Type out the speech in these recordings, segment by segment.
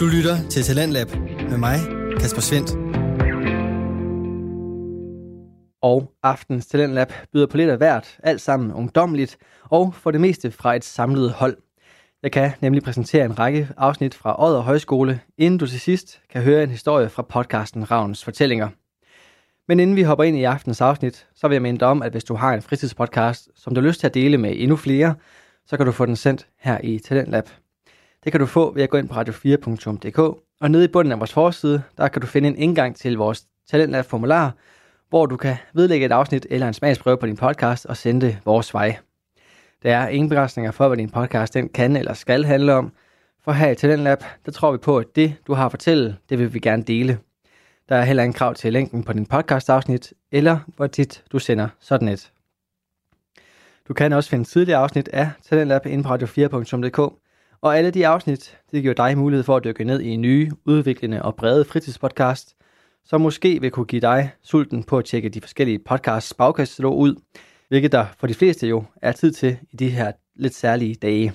Du lytter til Talentlab med mig, Kasper Svendt. Og aftens Talentlab byder på lidt af hvert, alt sammen ungdomligt, og for det meste fra et samlet hold. Jeg kan nemlig præsentere en række afsnit fra Odder Højskole, inden du til sidst kan høre en historie fra podcasten Ravns Fortællinger. Men inden vi hopper ind i aftens afsnit, så vil jeg minde dig om, at hvis du har en fritidspodcast, som du har lyst til at dele med endnu flere, så kan du få den sendt her i Talentlab. Det kan du få ved at gå ind på radio4.dk, og nede i bunden af vores forside, der kan du finde en indgang til vores Talentlab-formular, hvor du kan vedlægge et afsnit eller en smagsprøve på din podcast og sende det vores vej. Der er ingen begrænsninger for, hvad din podcast den kan eller skal handle om, for her i Talentlab, der tror vi på, at det, du har at fortælle, det vil vi gerne dele. Der er heller ingen krav til længden på din podcast-afsnit, eller hvor tit du sender sådan et. Du kan også finde tidligere afsnit af Talentlab inde på radio4.dk, og alle de afsnit, det giver dig mulighed for at dykke ned i nye, udviklende og brede fritidspodcast, som måske vil kunne give dig sulten på at tjekke de forskellige podcasts bagkatalog ud, hvilket der for de fleste jo er tid til i de her lidt særlige dage.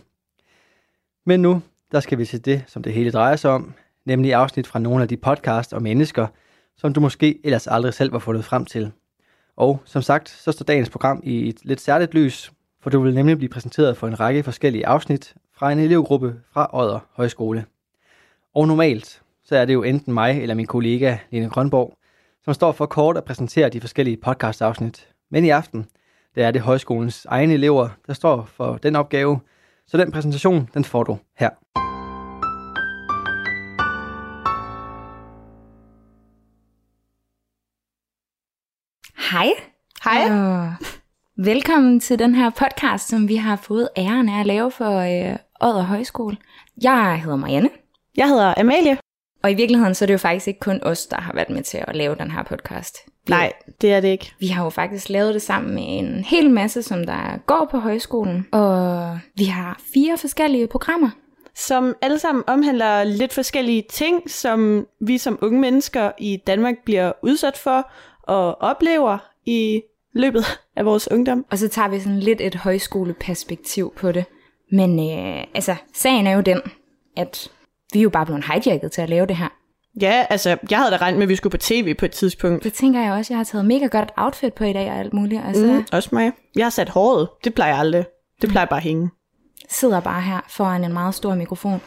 Men nu, der skal vi til det, som det hele drejer sig om, nemlig afsnit fra nogle af de podcasts og mennesker, som du måske ellers aldrig selv var fundet frem til. Og som sagt, så står dagens program i et lidt særligt lys, for du vil nemlig blive præsenteret for en række forskellige afsnit fra en elevgruppe fra Odder Højskole. Og normalt, så er det jo enten mig eller min kollega Lene Grønborg, som står for kort at præsentere de forskellige podcastafsnit. Men i aften, der er det højskolens egne elever, der står for den opgave, så den præsentation, den får du her. Hej. Hej. Og velkommen til den her podcast, som vi har fået æren af at lave for øh, Odder Højskole. Jeg hedder Marianne, Jeg hedder Amalie. og i virkeligheden så er det jo faktisk ikke kun os, der har været med til at lave den her podcast. Vi, Nej, det er det ikke. Vi har jo faktisk lavet det sammen med en hel masse, som der går på højskolen, og vi har fire forskellige programmer. Som alle sammen omhandler lidt forskellige ting, som vi som unge mennesker i Danmark bliver udsat for og oplever i løbet af vores ungdom. Og så tager vi sådan lidt et højskoleperspektiv på det. Men øh, altså, sagen er jo den, at vi er jo bare blevet hijacket til at lave det her. Ja, altså, jeg havde da regnet med, at vi skulle på tv på et tidspunkt. Det tænker jeg også. Jeg har taget mega godt outfit på i dag og alt muligt. Altså, mm. Mm, også mig. Jeg har sat håret. Det plejer jeg aldrig. Det plejer bare at hænge. sidder bare her foran en meget stor mikrofon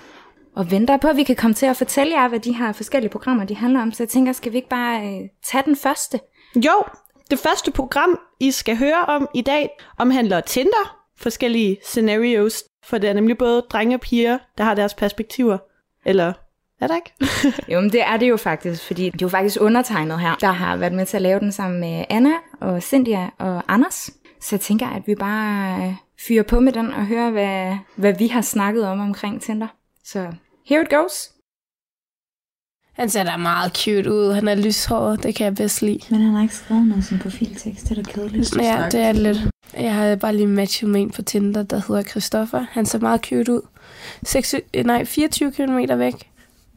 og venter på, at vi kan komme til at fortælle jer, hvad de her forskellige programmer de handler om. Så jeg tænker, skal vi ikke bare øh, tage den første? Jo, det første program, I skal høre om i dag, omhandler Tinder. Forskellige scenarios. For det er nemlig både drenge og piger, der har deres perspektiver. Eller er det ikke? Jo, men det er det jo faktisk, fordi det er jo faktisk undertegnet her, der har været med til at lave den sammen med Anna og Cynthia og Anders. Så jeg tænker, at vi bare øh, fyrer på med den og hører, hvad, hvad vi har snakket om omkring Tinder. Så here it goes. Han ser da meget cute ud. Han er lyshåret, det kan jeg bedst lide. Men han har ikke skrevet noget som profiltekst, det er da kedeligt. Ja, det er lidt. Jeg har bare lige matchet med en på Tinder, der hedder Christoffer. Han ser meget cute ud. 6, nej, 24 km væk.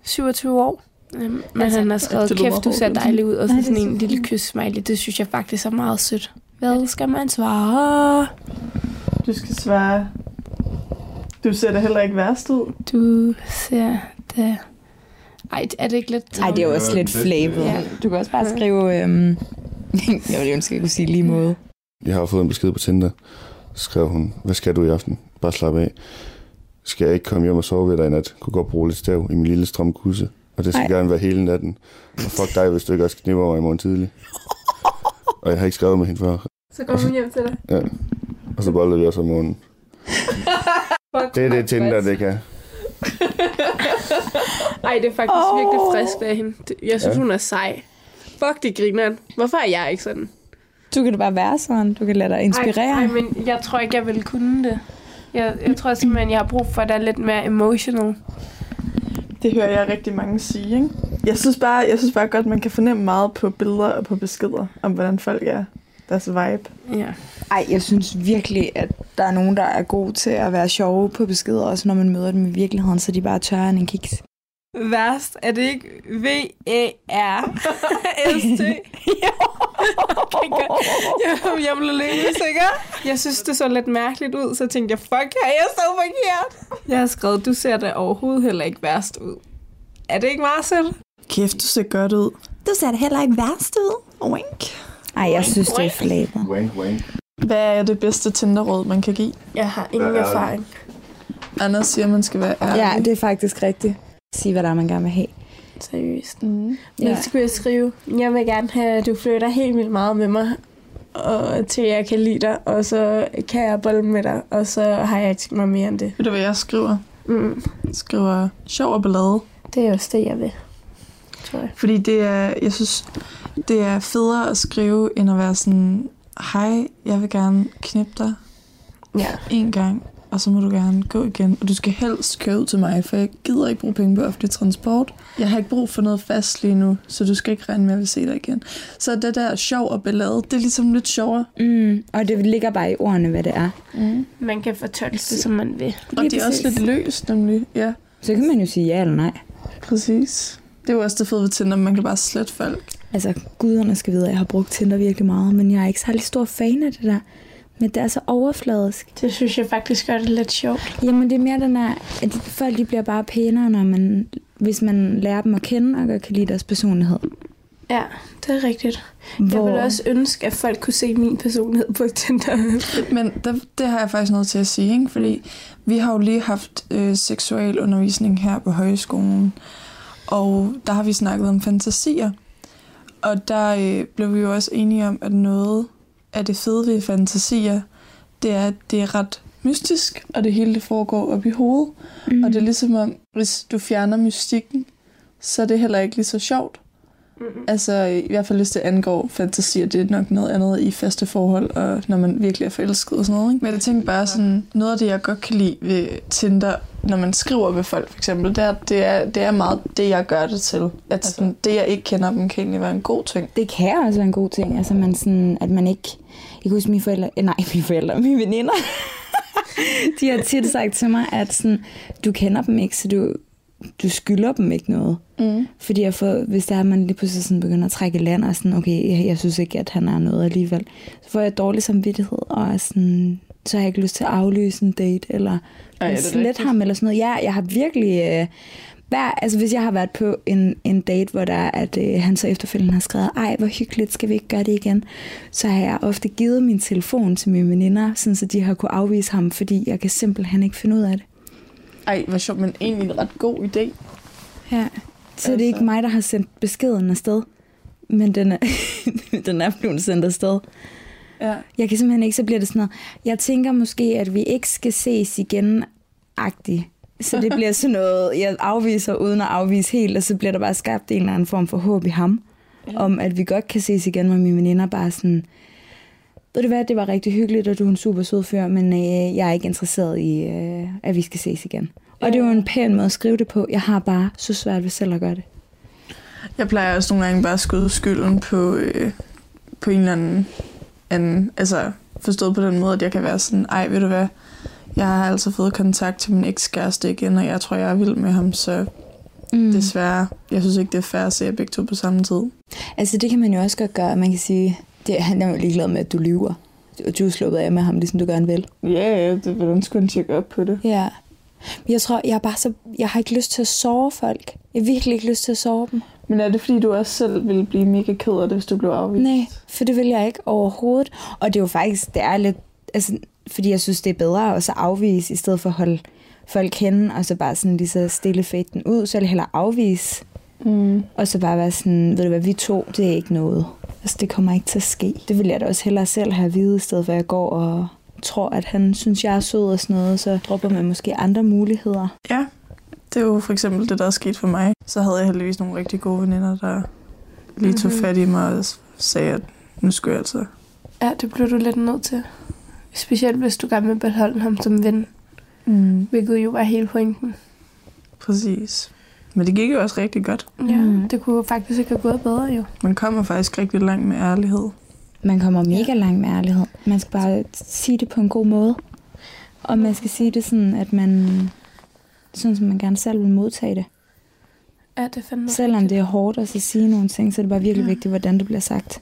27 år. Øhm, Men Altså, han har skrevet, kæft, du ser dejlig ud. Og så Nej, sådan en så lille fint. kys smiley. Det synes jeg faktisk er meget sødt. Hvad skal man svare? Du skal svare. Du ser da heller ikke værst ud. Du ser da... Ej, er det ikke lidt... Ej, det er jo også lidt flabet. Ja. Du kan også bare skrive... Øhm... jeg ville ønske, jeg kunne sige lige måde. Jeg har fået en besked på Tinder. Så skrev hun, hvad skal du i aften? Bare slap af. Skal jeg ikke komme hjem og sove ved dig i nat? Kunne godt bruge lidt stav i min lille stram kusse. Og det skal Ej. gerne være hele natten. Og fuck dig, hvis du ikke også knipper over i morgen tidlig. Og jeg har ikke skrevet med hende før. Så kommer hun hjem til dig. Ja. Og så bollede vi også om morgenen. Det er det Tinder, det kan. Ej, det er faktisk oh. virkelig frisk af hende. Jeg synes, Ja. hun er sej. Fuck, det griner Hvorfor er jeg ikke sådan? Du kan da bare være sådan. Du kan lade dig inspirere. Ej, ej, men jeg tror ikke, jeg vil kunne det. Jeg, jeg tror simpelthen, jeg har brug for, at der er lidt mere emotional. Det hører jeg rigtig mange sige, ikke? Jeg synes bare, jeg synes bare godt, man kan fornemme meget på billeder og på beskeder, om hvordan folk er. Deres vibe. Ja. Ej, jeg synes virkelig, at der er nogen, der er gode til at være sjove på beskeder, også når man møder dem i virkeligheden, så de bare tørrer en kiks. Værst, er det ikke V-A-R-S-T? jeg, jeg blev lidt usikker. Jeg synes, det så lidt mærkeligt ud, så tænkte jeg, fuck, har jeg så forkert? Jeg har skrevet, du ser da overhovedet heller ikke værst ud. Er det ikke meget sødt? Kæft, du ser godt ud. Du ser da heller ikke værst ud. Wink. Ej, jeg synes, det er flabet. Wank, wank. Hvad er det bedste Tinder-råd, man kan give? Jeg har ingen er erfaring. Anders siger, at man skal være ærlig. Ja, det er faktisk rigtigt. Sig, hvad der er, man gerne vil have. Seriøst. Mm. Men Ja. skulle jeg skrive, jeg vil gerne have, at du flytter helt vildt meget med mig, og til jeg kan lide dig, og så kan jeg bolle med dig, og så har jeg ikke mig mere end det. Ved du, hvad jeg skriver? Mm. Jeg skriver sjov og ballade. Det er også det, jeg vil, tror jeg. Fordi det er, jeg synes, det er federe at skrive, end at være sådan, hej, jeg vil gerne knippe dig Ja. en gang, og så må du gerne gå igen. Og du skal helst køre ud til mig, for jeg gider ikke bruge penge på offentlig transport. Jeg har ikke brug for noget fast lige nu, så du skal ikke regne med, at jeg vil se dig igen. Så det der sjov og ballade, det er ligesom lidt sjovere. Mm, og det ligger bare i ordene, hvad det er. Mm. Man kan fortolke det, som man vil. Og det er også lidt løst, nemlig. Ja, Så kan man jo sige ja eller nej. præcis. Det er jo også det fede ved Tinder, man kan bare slette folk. Altså, guderne skal vide, at jeg har brugt Tinder virkelig meget, men jeg er ikke særlig stor fan af det der. Men det er så overfladisk. Det synes jeg faktisk gør det lidt sjovt. Jamen, det er mere den her, at folk de bliver bare pænere, når man, hvis man lærer dem at kende og godt kan lide deres personlighed. Ja, det er rigtigt. Jeg Hvor- ville også ønske, at folk kunne se min personlighed på Tinder. Men der, det har jeg faktisk noget til at sige, ikke? fordi vi har jo lige haft øh, seksualundervisning her på højskolen, og der har vi snakket om fantasier. Og der øh, blev vi jo også enige om, at noget af det fede ved fantasier, det er, at det er ret mystisk, og det hele det foregår op i hovedet. Mm. Og det er ligesom om, hvis du fjerner mystikken, så er det heller ikke lige så sjovt. Mm-hmm. Altså i hvert fald hvis det angår fantasier, det er nok noget andet i faste forhold, og når man virkelig er forelsket og sådan noget. Ikke? Men jeg tænker bare sådan, noget af det, jeg godt kan lide ved Tinder, når man skriver med folk for eksempel, det er, det er, det er meget det, jeg gør det til. At sådan, det, jeg ikke kender dem, kan egentlig være en god ting. Det kan også være en god ting, altså man sådan, at man ikke... Jeg kan huske mine forældre, eh, nej, mine forældre, mine veninder, de har tit sagt til mig, at sådan, du kender dem ikke, så du, du skylder dem ikke noget. Mm. Fordi jeg får, hvis der er, man lige pludselig sådan begynder at trække i land, og sådan, okay, jeg, jeg synes ikke, at han er noget alligevel, så får jeg dårlig samvittighed, og sådan, så har jeg ikke lyst til at aflyse en date, eller Ej, slet rigtigt? ham, eller sådan noget. Ja, jeg har virkelig... Øh, hver, altså hvis jeg har været på en, en date, hvor der er, at øh, han så efterfølgende har skrevet, ej, hvor hyggeligt, skal vi ikke gøre det igen? Så har jeg ofte givet min telefon til mine veninder, sådan så de har kunne afvise ham, fordi jeg kan simpelthen ikke finde ud af det. Ej, hvor sjovt, men egentlig en ret god idé. Ja. Så altså... det er Altså- ikke mig, der har sendt beskeden afsted, men den er, den er blevet sendt afsted. Ja. Jeg kan simpelthen ikke, så bliver det sådan noget. Jeg tænker måske, at vi ikke skal ses igen, agtigt. Så det bliver sådan noget, jeg afviser uden at afvise helt, og så bliver der bare skabt en eller anden form for håb i ham, ja. om at vi godt kan ses igen med mine veninder, bare sådan, ved du hvad, det var rigtig hyggeligt, og du er en super sød fyr, men øh, jeg er ikke interesseret i, øh, at vi skal ses igen. Og det er jo en pæn måde at skrive det på. Jeg har bare så svært ved selv at gøre det. Jeg plejer også nogle gange bare at skyde skylden på, øh, på en eller anden, anden, altså forstået på den måde, at jeg kan være sådan, ej, ved du hvad, jeg har altså fået kontakt til min ekskæreste igen, og jeg tror, jeg er vild med ham, så Mm. desværre, jeg synes ikke, det er fair at se jer begge to på samme tid. Altså, det kan man jo også godt gøre. Man kan sige, det, han er jo ligeglad med, at du lyver. Og du er sluppet af med ham, ligesom du gerne vil. Ja, ja, det, hvordan skulle han tjekke op på det? Ja. Men jeg tror, jeg er bare så... Jeg har ikke lyst til at sove folk. Jeg har virkelig ikke lyst til at sove dem. Men er det, fordi du også selv ville blive mega ked af det, hvis du blev afvist? Nej, for det vil jeg ikke overhovedet. Og det er jo faktisk, det er lidt... Altså, fordi jeg synes, det er bedre at så afvise, i stedet for at holde folk henne, og så bare sådan lige så stille den ud. Så jeg hellere afvise, Mm. og så bare være sådan, ved du hvad, vi to, det er ikke noget. Altså, det kommer ikke til at ske. Det vil jeg da også hellere selv have at vide, i stedet for at jeg går og tror, at han synes, jeg er sød og sådan noget, så dropper man måske andre muligheder. Ja, det er jo for eksempel det, der er sket for mig. Så havde jeg heldigvis nogle rigtig gode veninder, der lige tog Mhm. fat i mig og sagde, at nu skulle jeg altså Ja, det bliver du lidt nødt til. Specielt hvis du gerne vil beholde ham som ven, Mm. hvilket jo var hele pointen. Præcis. Men det gik jo også rigtig godt. Ja, Mhm. det kunne jo faktisk ikke have gået bedre jo. Man kommer faktisk rigtig langt med ærlighed. Man kommer mega langt med ærlighed. Man skal bare sige det på en god måde. Og man skal sige det sådan, at man... Sådan, som man gerne selv vil modtage det. Ja, det er fandme Selvom det er hårdt at så sige nogle ting, så er det bare virkelig Ja. vigtigt, hvordan det bliver sagt.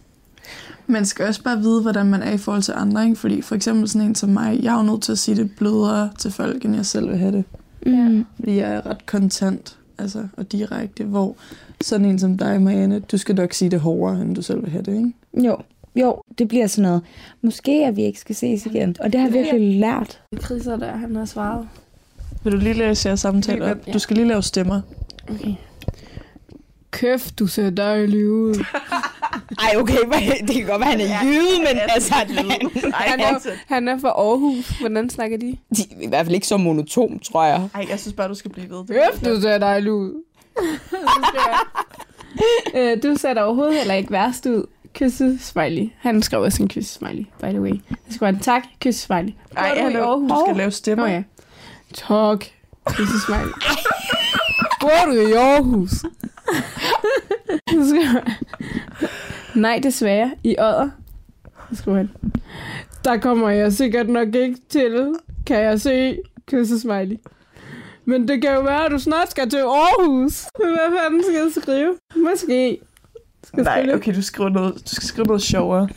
Man skal også bare vide, hvordan man er i forhold til andre. Ikke? Fordi for eksempel sådan en som mig, jeg er jo nødt til at sige det blødere til folk, end jeg selv vil have det. Mm. Fordi jeg er ret kontant. altså, og direkte, hvor sådan en som dig, Marianne, du skal nok sige det hårdere, end du selv vil have det, ikke? Jo, jo, det bliver sådan noget. Måske at vi ikke skal ses igen. Og det har jeg virkelig lært. Kriser der, han har svaret. Vil du lige læse jeres samtale op? Ja. Du skal lige lave stemmer. Okay. Kæft, du ser dejlig ud. Ej, okay, det kan godt være, han er jyde, men altså... Han, Han er, han er fra Aarhus. Hvordan snakker de? de, I hvert fald ikke så monotom, tror jeg. Ej, jeg synes bare, du skal blive ved. Kæft, du ser dejlig ud. øh, du ser da overhovedet heller ikke værst ud. Kysse smiley. Han skrev også en kysse smiley, by the way. Han skrev en tak, kysse smiley. Ej, Bor du i hallo, Aarhus? du skal lave stemmer. Nå ja. Tak, kysse smiley. Bor du i Aarhus? Nej, desværre. I Odder. Skriver han. Der kommer jeg sikkert nok ikke til, kan jeg se. Kysse smiley. Men det kan jo være, at du snart skal til Aarhus. Hvad fanden skal jeg skrive? Måske. Skal Nej, skrive okay, du, skriver noget, du skal skrive noget sjovere.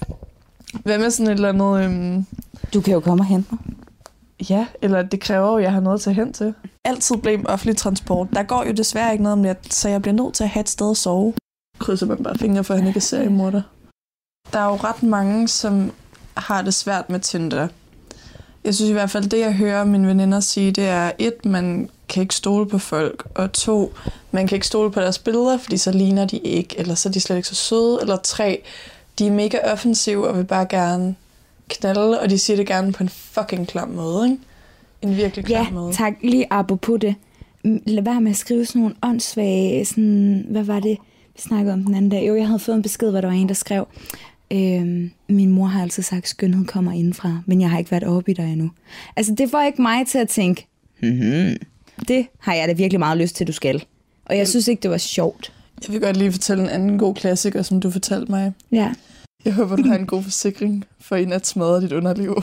Hvad med sådan et eller andet... Øhm, Du kan jo komme og hente mig. Ja, eller det kræver jo, at jeg har noget at tage hen til. Altid blame offentlig transport. Der går jo desværre ikke noget om det, så jeg bliver nødt til at have et sted at sove. Krydser man bare fingre for, at han ikke er seriemorder. Der er jo ret mange, som har det svært med Tinder. Jeg synes i hvert fald, det jeg hører mine veninder sige, det er et, man kan ikke stole på folk, og to, man kan ikke stole på deres billeder, fordi så ligner de ikke, eller så er de slet ikke så søde, eller tre, de er mega offensive og vil bare gerne knalde, og de siger det gerne på en fucking klam måde, ikke? En virkelig klam Ja, måde. tak. Lige apropos det. Lad være med at skrive sådan nogle åndssvage, sådan, hvad var det, vi snakkede om den anden dag. Jo, jeg havde fået en besked, hvor der var en, der skrev, øhm, min mor har altid sagt, at skønhed kommer indenfra, men jeg har ikke været oppe i dig endnu. Altså, det får ikke mig til at tænke, hmm, det har jeg da virkelig meget lyst til, du skal. Og jeg synes ikke, det var sjovt. Jeg vil godt lige fortælle en anden god klassiker, som du fortalte mig. Ja. Jeg håber, du har en god forsikring for i nat smadrer dit underliv.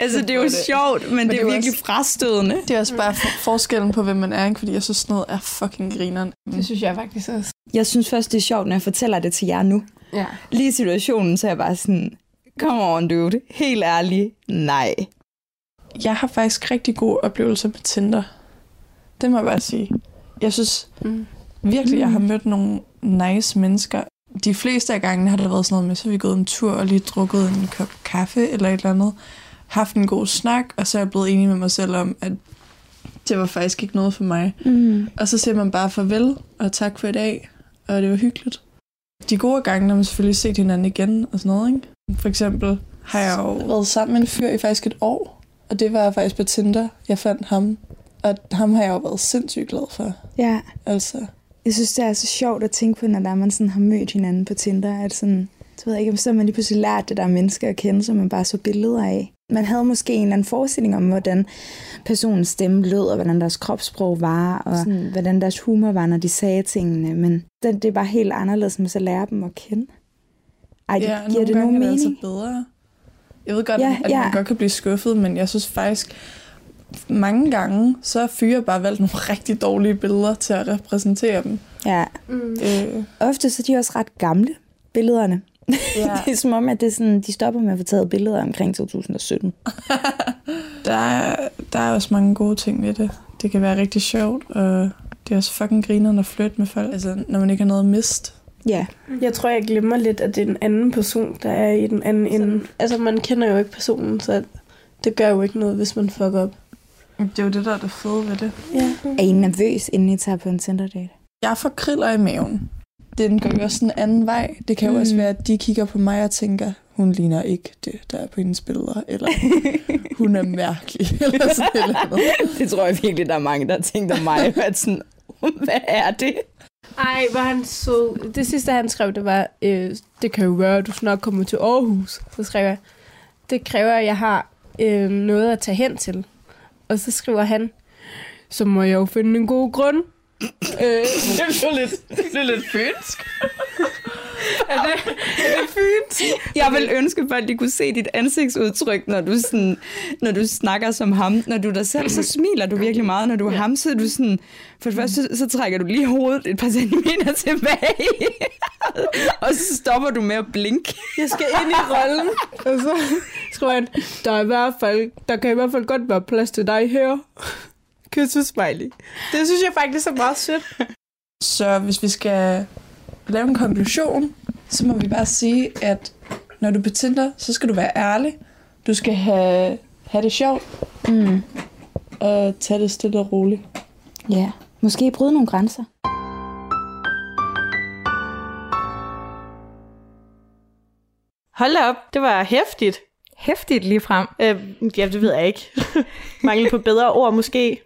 Altså, det er jo sjovt, men, det er virkelig frastødende. Det er også bare for- forskellen på, hvem man er, fordi jeg synes, sådan noget er fucking grineren. Det synes jeg faktisk også. Jeg synes først, det er sjovt, når jeg fortæller det til jer nu. Ja. Lige i situationen, så er jeg bare sådan, come on, dude. Helt ærligt, nej. Jeg har faktisk rigtig gode oplevelser med Tinder. Det må jeg bare sige. Jeg synes Mm. virkelig, jeg har mødt nogle nice mennesker. De fleste af gangene har det været sådan noget med, så vi gået en tur og lige drukket en kop kaffe eller et eller andet. Haft en god snak, og så er jeg blevet enig med mig selv om, at det var faktisk ikke noget for mig. Mm. Og så siger man bare farvel, og tak for i dag, og det var hyggeligt. De gode gange har man selvfølgelig set hinanden igen og sådan noget, ikke? For eksempel har jeg jo været sammen med en fyr i faktisk et år, og det var faktisk på Tinder, jeg fandt ham. Og ham har jeg jo været sindssygt glad for. Ja, Altså, jeg synes, det er så sjovt at tænke på, når der er, man sådan har mødt hinanden på Tinder, at sådan, så ved jeg ikke, så har man lige pludselig lært det der mennesker at kende, som man bare så billeder af. Man havde måske en eller anden forestilling om, hvordan personens stemme lød, og hvordan deres kropssprog var, og sådan, hvordan deres humor var, når de sagde tingene. Men det, det er bare helt anderledes, når man så lærer dem at kende. Ej, det, ja, giver nogle det nogen er det altså mening? bedre. Jeg ved godt, ja, at ja. man godt kan blive skuffet, men jeg synes faktisk, mange gange, så har fyre bare valgt nogle rigtig dårlige billeder til at repræsentere dem. Ja, Mm. Øh, ofte så er de også ret gamle, billederne. ja. Det er som om, at det er sådan, de stopper med at få taget billeder omkring 2017. Der er, der er også mange gode ting ved det. Det kan være rigtig sjovt, og det er også fucking grineren at flytte med folk. Altså, når man ikke har noget at miste. Ja, Jeg tror, jeg glemmer lidt, at det er en anden person, der er i den anden ende. Altså, man kender jo ikke personen, så det gør jo ikke noget, hvis man fucker op. Det er jo det, der er det fede ved det. Ja. er I nervøs, inden I tager på en Tinder-date? Jeg får kriller i maven. Den går jo også en anden vej. Det kan jo Mm. også være, at de kigger på mig og tænker, hun ligner ikke det, der er på hendes billeder. Eller hun er mærkelig. Eller sådan et eller andet. det tror jeg virkelig, der er mange, der om mig. At sådan, hvad er det? Ej, var han sød. Det sidste, han skrev, det var, øh, det kan jo være, at du snart kommer til Aarhus. Så skrev jeg, det kræver, at jeg har øh, noget at tage hen til. Og så skriver han, så må jeg jo finde en god grund. øh, det er lidt, det er lidt fynsk er, det, er det fynsk? Jeg vil ønske, at de kunne se dit ansigtsudtryk, når du, sådan, når du snakker som ham. Når du dig selv, så smiler du virkelig meget. Når du er ham, så er du sådan... For det første, så, så trækker du lige hovedet et par centimeter tilbage. og så stopper du med at blinke. Jeg skal ind i rollen. Og så skriver han, der, er i hvert fald, der kan i hvert fald godt være plads til dig her. Kyssesmiley. Det synes jeg faktisk er meget sødt. Så hvis vi skal lave en konklusion, så må vi bare sige, at når du er på Tinder, så skal du være ærlig. Du skal have, have det sjovt Mm. og tage det stille og roligt. Ja, måske bryde nogle grænser. Hold da op, det var hæftigt. Hæftigt lige frem. Øh, ja, det ved jeg ikke. Mangel på bedre ord måske.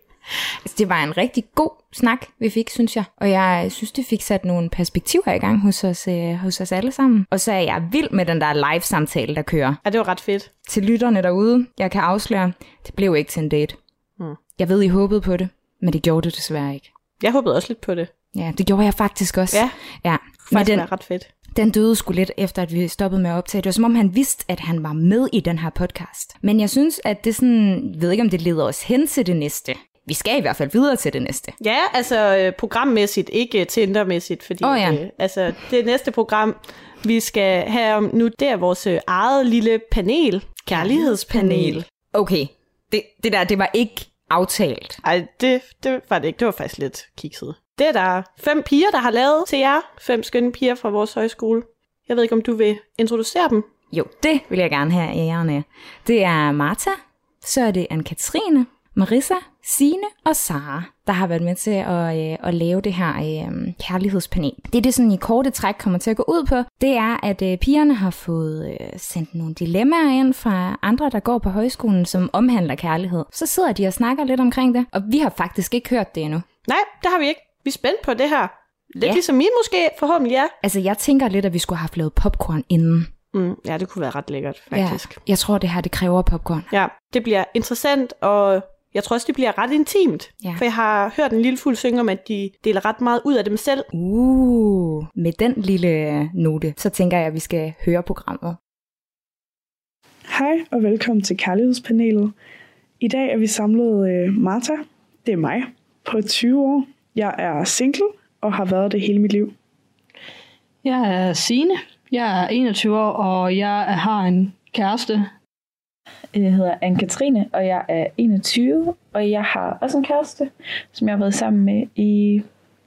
Altså, det var en rigtig god snak, vi fik, synes jeg. Og jeg synes, det fik sat nogle perspektiver i gang hos os, øh, hos os alle sammen. Og så er jeg vild med den der live-samtale, der kører. Ja, det var ret fedt. Til lytterne derude, jeg kan afsløre, det blev ikke til en date. Hmm. Jeg ved, I håbede på det, men det gjorde det desværre ikke. Jeg håbede også lidt på det. Ja, det gjorde jeg faktisk også. Ja, ja. Faktisk den, var ret fedt. den døde sgu lidt efter, at vi stoppede med at optage. Det var som om, han vidste, at han var med i den her podcast. Men jeg synes, at det sådan, jeg ved ikke, om det leder os hen til det næste. Vi skal i hvert fald videre til det næste. Ja, altså øh, programmæssigt, ikke Tinder-mæssigt, fordi Åh, ja. øh, altså, det næste program, vi skal have om nu, det er vores øh, eget lille panel. Kærlighedspanel. Okay, det, det der, det var ikke aftalt. Ej, det, det var det ikke. Det var faktisk lidt kikset. Det er der fem piger, der har lavet til jer. Fem skønne piger fra vores højskole. Jeg ved ikke, om du vil introducere dem. Jo, det vil jeg gerne have af. Det er Martha, så er det Anne-Katrine, Marissa, Sine og Sara, der har været med til at, øh, at lave det her øh, kærlighedspanel. Det, det sådan i korte træk kommer til at gå ud på, det er, at øh, pigerne har fået øh, sendt nogle dilemmaer ind fra andre, der går på højskolen, som omhandler kærlighed. Så sidder de og snakker lidt omkring det, og vi har faktisk ikke hørt det endnu. Nej, det har vi ikke. Vi er spændt på det her. Lidt Ja. ligesom I måske, forhåbentlig ja. Altså, jeg tænker lidt, at vi skulle have haft lavet popcorn inden. Mm, ja, det kunne være ret lækkert, faktisk. Ja, jeg tror, det her, det kræver popcorn. Ja, det bliver interessant, og jeg tror også, det bliver ret intimt. Ja. For jeg har hørt en lille fuld synge om, at de deler ret meget ud af dem selv. Uh, med den lille note, så tænker jeg, at vi skal høre programmet. Hej og velkommen til Kærlighedspanelet. I dag er vi samlet øh, Martha, det er mig, på 20 år. Jeg er single og har været det hele mit liv. Jeg er Sine. Jeg er 21 år, og jeg har en kæreste. Jeg hedder Anne-Katrine, og jeg er 21, og jeg har også en kæreste, som jeg har været sammen med i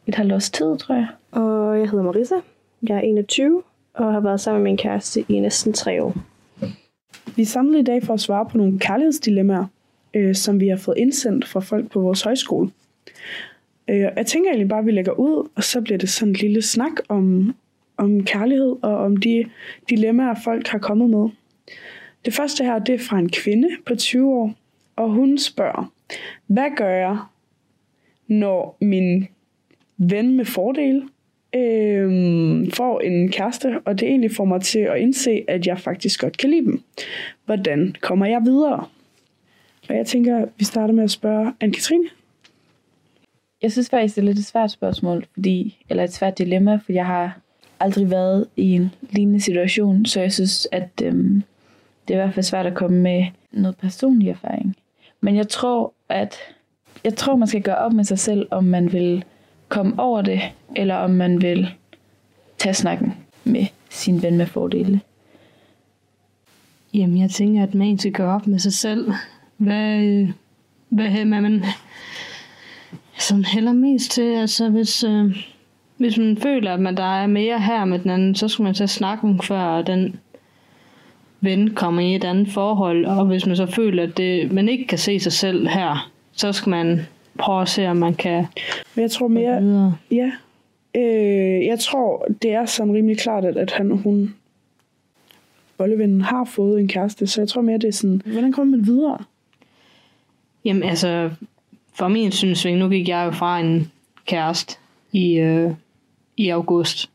et halvt års tid, tror jeg. Og jeg hedder Marissa. Jeg er 21 og har været sammen med min kæreste i næsten tre år. Vi er samlet i dag for at svare på nogle kærlighedsdilemmaer, øh, som vi har fået indsendt fra folk på vores højskole. Øh, jeg tænker egentlig bare, at vi lægger ud, og så bliver det sådan en lille snak om, om kærlighed og om de dilemmaer, folk har kommet med. Det første her, det er fra en kvinde på 20 år, og hun spørger, hvad gør jeg, når min ven med fordel øh, får en kæreste, og det egentlig får mig til at indse, at jeg faktisk godt kan lide dem. Hvordan kommer jeg videre? Og jeg tænker, vi starter med at spørge Anne-Katrine. Jeg synes faktisk, det er lidt et svært spørgsmål, fordi, eller et svært dilemma, for jeg har aldrig været i en lignende situation, så jeg synes, at øhm, det er i hvert fald svært at komme med noget personlig erfaring. Men jeg tror, at jeg tror, man skal gøre op med sig selv, om man vil komme over det, eller om man vil tage snakken med sin ven med fordele. Jamen, jeg tænker, at man skal gøre op med sig selv. Hvad, øh, hvad, er man sådan hælder mest til. Altså, hvis, øh, hvis man føler, at man, der er mere her med den anden, så skal man tage snakken, før den ven kommer i et andet forhold. Og hvis man så føler, at det, man ikke kan se sig selv her, så skal man prøve at se, om man kan Men jeg tror mere, videre. ja, øh, jeg tror, det er sådan rimelig klart, at, at han, hun, bollevennen har fået en kæreste, så jeg tror mere, det er sådan, hvordan kommer man videre? Jamen altså, for min synsvinkel, nu gik jeg jo fra en kæreste i, øh, i august.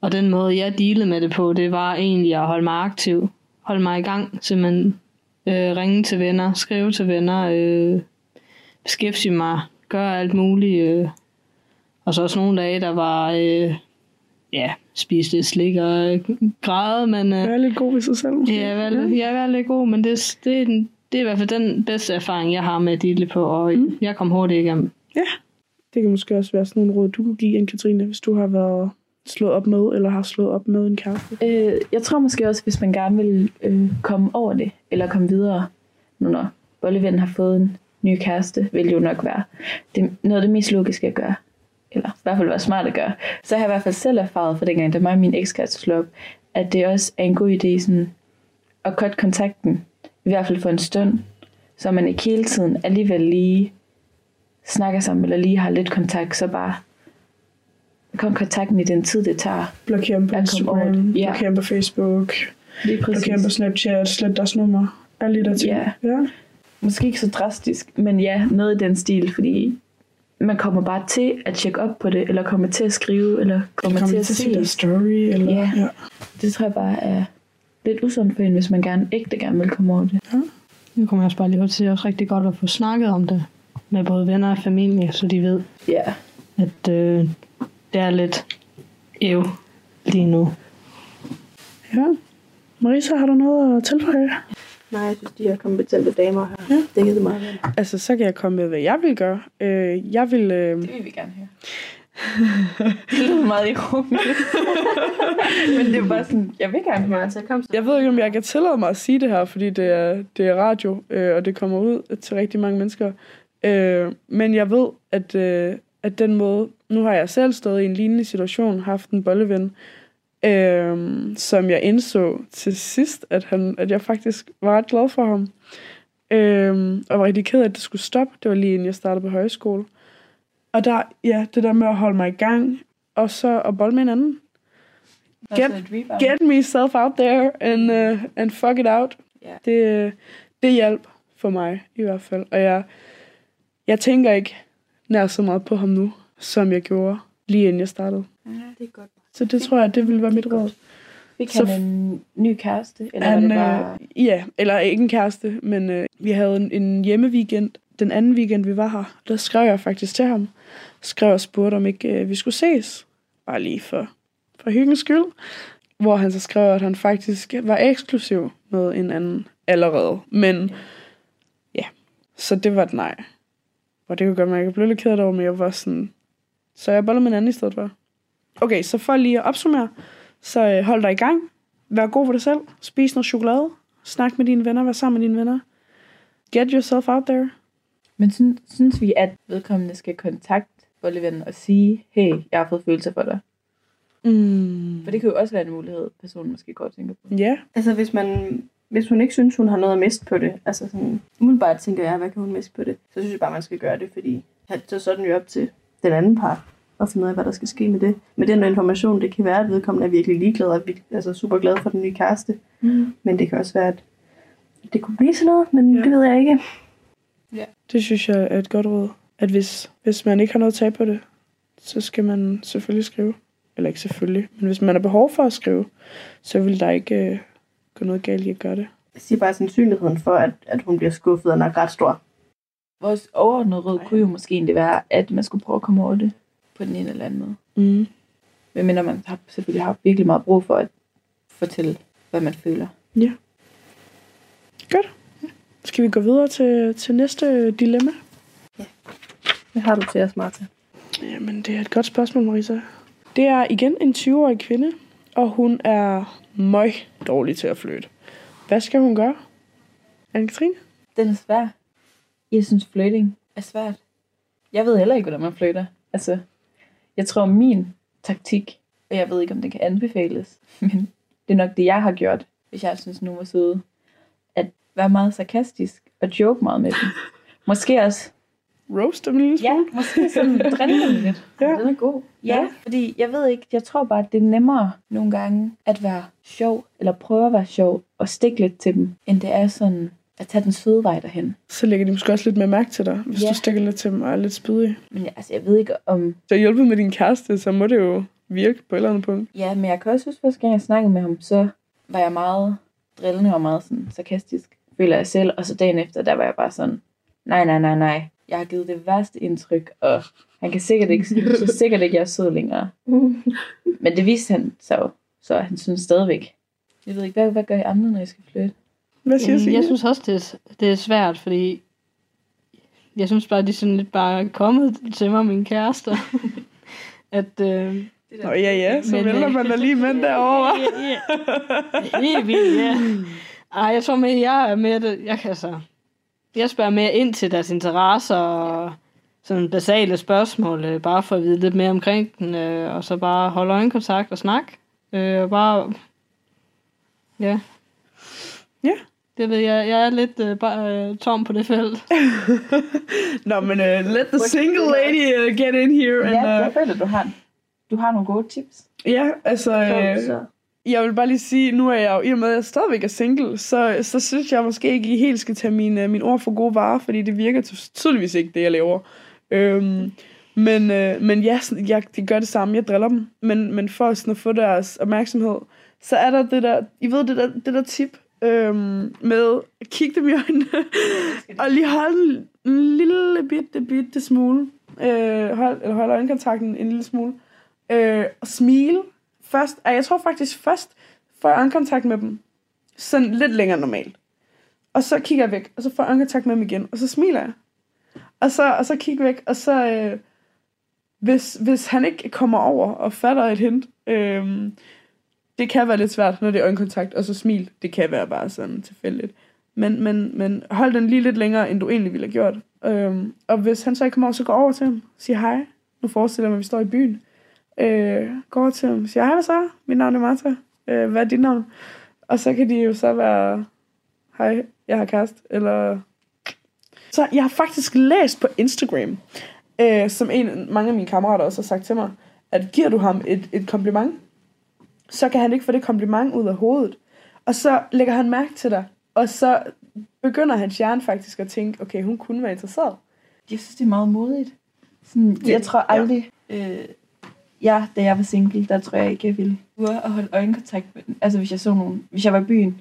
Og den måde, jeg dealede med det på, det var egentlig at holde mig aktiv. Holde mig i gang, simpelthen øh, ringe til venner, skrive til venner, øh, beskæftige mig, gøre alt muligt. Øh. Og så også nogle dage, der var, øh, ja, spiste lidt slik og øh, græde, men... Øh, Være lidt god ved sig selv, måske. Ja, være, lidt- ja, være lidt god, men det, det, er den- det er i hvert fald den bedste erfaring, jeg har med at på, og mm. jeg kom hurtigt igennem. Ja, det kan måske også være sådan nogle råd, du kunne give, Anne-Katrine, hvis du har været slået op med, eller har slået op med en kæreste. Øh, jeg tror måske også, hvis man gerne vil øh, komme over det, eller komme videre, nu når Bolleven har fået en, ny kæreste, vil jo nok være det, noget af det mest logiske at gøre. Eller i hvert fald være smart at gøre. Så har jeg i hvert fald selv erfaret for dengang, da mig og min ekskæreste slog op, at det også er en god idé sådan, at cut kontakten. I hvert fald for en stund. Så man ikke hele tiden alligevel lige snakker sammen, eller lige har lidt kontakt, så bare kom kontakten i den tid, det tager. Blokere dem på at det. Instagram, Ja. blokere dem på Facebook, dem på præcis. Snapchat, slet deres nummer. Alle de der ting. Ja. ja. Måske ikke så drastisk, men ja, noget i den stil, fordi man kommer bare til at tjekke op på det, eller kommer til at skrive, eller kommer, Kommer til til at at se deres story, eller... Ja. ja. Det tror jeg bare er lidt usundt for en, hvis man gerne ægte gerne vil komme over det. Nu kommer jeg også bare lige til også rigtig godt at få snakket om det med både venner og familie, så de ved, Ja. at øh, det er lidt ev lige nu. ja. Marisa, har du noget at tilføje? Nej, jeg synes, de her kompetente damer har ja. dækket det meget vel. Altså, så kan jeg komme med, hvad jeg vil gøre. Øh, jeg vil... Øh... Det vil vi gerne høre. det lyder meget ironisk. men det er bare sådan, jeg vil gerne høre. Så kom så. Jeg ved ikke, om jeg kan tillade mig at sige det her, fordi det er, det er radio, øh, og det kommer ud til rigtig mange mennesker. Øh, men jeg ved, at, øh, at den måde... Nu har jeg selv stået i en lignende situation, haft en bolleven, øh, som jeg indså til sidst, at, han, at jeg faktisk var ret glad for ham. Øh, og var rigtig ked af, at det skulle stoppe. Det var lige inden jeg startede på højskole. Og der, ja, det der med at holde mig i gang, og så at bolle med en anden. Get, get myself out there and, uh, and fuck it out. Ja. Det, det hjælp for mig i hvert fald. Og jeg, jeg tænker ikke nær så meget på ham nu, som jeg gjorde lige inden jeg startede. Ja, det er godt. Så det tror jeg, det vil være mit råd. Fik Så han en ny kæreste? Eller Han, var det bare... øh, ja, eller ikke en kæreste, men øh, vi havde en, en hjemmeweekend. Den anden weekend, vi var her, der skrev jeg faktisk til ham. Skrev og spurgte, om ikke øh, vi skulle ses. Bare lige for, for hyggens skyld. Hvor han så skrev, at han faktisk var eksklusiv med en anden allerede. Men ja, så det var et nej. Og det kunne godt mærke, at jeg blev lidt ked over, men jeg var sådan... Så jeg boller med en anden i stedet for. Okay, så for lige at opsummere, så øh, hold dig i gang. Vær god for dig selv. Spis noget chokolade. Snak med dine venner. Vær sammen med dine venner. Get yourself out there. Men synes, synes vi, at vedkommende skal kontakte bollevennen og sige, hey, jeg har fået følelser for dig? Mm. For det kan jo også være en mulighed, personen måske godt tænker på. Ja. Altså, hvis, man, hvis hun ikke synes, hun har noget at miste på det, altså sådan, umiddelbart tænker jeg, hvad kan hun miste på det, så synes jeg bare, man skal gøre det, fordi så er den jo op til den anden part at finde ud af, hvad der skal ske med det. Med den information, det kan være, at vedkommende er virkelig ligeglad og virkelig- altså super glad for den nye kæreste. Mm. Men det kan også være, at det kunne blive sådan noget, men Ja. ja. det ved jeg ikke. Det synes jeg er et godt råd. At hvis, hvis man ikke har noget at tage på det, så skal man selvfølgelig skrive. Eller ikke selvfølgelig, men hvis man har behov for at skrive, så vil der ikke øh, gå noget galt i at gøre det. Jeg siger bare, at sandsynligheden for, at, at hun bliver skuffet, er nok ret stor. Vores overordnede råd kunne jo måske egentlig være, at man skulle prøve at komme over det på den ene eller anden måde. Mm. Men mindre man har, selvfølgelig har virkelig meget brug for at fortælle, hvad man føler. Godt. Skal vi gå videre til, til næste dilemma? Hvad har du til os, Martha? Jamen, det er et godt spørgsmål, Marisa. Det er igen en 20-årig kvinde, og hun er møg dårlig til at flytte. Hvad skal hun gøre? Anne-Katrine? Den er svær. Jeg synes, flirting er svært. Jeg ved heller ikke, hvordan man flytter. Altså, jeg tror, min taktik, og jeg ved ikke, om det kan anbefales, men det er nok det, jeg har gjort, hvis jeg synes, nogen var søde, at være meget sarkastisk og joke meget med dem. Måske også Roast dem en lille Ja, måske sådan drille dem lidt. Ja. Den er god. Ja, fordi jeg ved ikke, jeg tror bare, at det er nemmere nogle gange at være sjov, eller prøve at være sjov, og stikke lidt til dem, end det er sådan at tage den søde vej derhen. Så lægger de måske også lidt mere mærke til dig, hvis Ja. du stikker lidt til dem og er lidt spydig. Men jeg, altså, jeg ved ikke om... Så hjælpet med din kæreste, så må det jo virke på et eller andet punkt. Ja, men jeg kan også huske, første gang jeg snakkede med ham, så var jeg meget drillende og meget sådan sarkastisk, føler jeg selv. Og så dagen efter, der var jeg bare sådan, nej, nej, nej, nej. Jeg har givet det værste indtryk, og han kan sikkert ikke, så sikkert ikke, jeg er sød længere. Men det viste han så så han synes stadigvæk. Jeg ved ikke, hvad, hvad gør I andre, når I skal flytte? Hvad siger Jamen, Signe? jeg synes også, det er, det er svært, fordi jeg synes bare, de er sådan lidt bare kommet til mig, mine kærester. at, øh, Nå ja, ja, så Men, vælger øh, man da lige mænd derovre. ja, ja. Helt vildt, ja. Ej, jeg tror mere, jeg er mere, det, jeg kan så... jeg spørger mere ind til deres interesser og sådan basale spørgsmål, øh, bare for at vide lidt mere omkring den, øh, og så bare holde øjenkontakt og snak. Øh, og bare, ja. Ja. Det ved jeg, jeg er lidt øh, bare, øh, tom på det felt. Nå, men uh, let the single lady uh, get in here. Ja, and, jeg uh, føler, du har, du har nogle gode tips. ja, altså... Så- Øh, så- jeg vil bare lige sige, nu er jeg jo, i og med, at jeg stadigvæk er single, så, så synes jeg måske ikke, I helt skal tage mine, mine ord for gode varer, fordi det virker ty- tydeligvis ikke, det jeg laver. Øhm, men, øh, men ja, sådan, jeg, de gør det samme, jeg driller dem. Men, men for sådan at få deres opmærksomhed, så er der det der, I ved det der, det der tip øhm, med at kigge dem i øjnene, og lige holde en, lille bitte, bitte smule, øh, hold, eller holde øjenkontakten en lille smule, øh, og smile først. Ej, Jeg tror faktisk først, får jeg øjenkontakt med dem, sådan lidt længere normalt. Og så kigger jeg væk, og så får jeg øjenkontakt med dem igen, og så smiler jeg. Og så, og så kigger væk, og så, øh, hvis, hvis han ikke kommer over og fatter et hint, øh, det kan være lidt svært, når det er øjenkontakt, og så smil, det kan være bare sådan tilfældigt. Men, men, men hold den lige lidt længere, end du egentlig ville have gjort. Øhm, og hvis han så ikke kommer over, så gå over til ham. Sig hej. Nu forestiller jeg mig, at vi står i byen. Øh, gå over til ham. Sig hej, hvad så? Mit navn er Martha. Øh, hvad er dit navn? Og så kan de jo så være, hej, jeg har kæreste. Eller... Så jeg har faktisk læst på Instagram, øh, som en, mange af mine kammerater også har sagt til mig, at giver du ham et, et kompliment, så kan han ikke få det kompliment ud af hovedet. Og så lægger han mærke til dig, og så begynder hans hjerne faktisk at tænke, okay, hun kunne være interesseret. Jeg synes, det er meget modigt. Sådan, jeg tror aldrig, øh, ja, da jeg var single, der tror jeg ikke, jeg ville ture og holde øjenkontakt med den. Altså, hvis jeg så nogen, hvis jeg var i byen,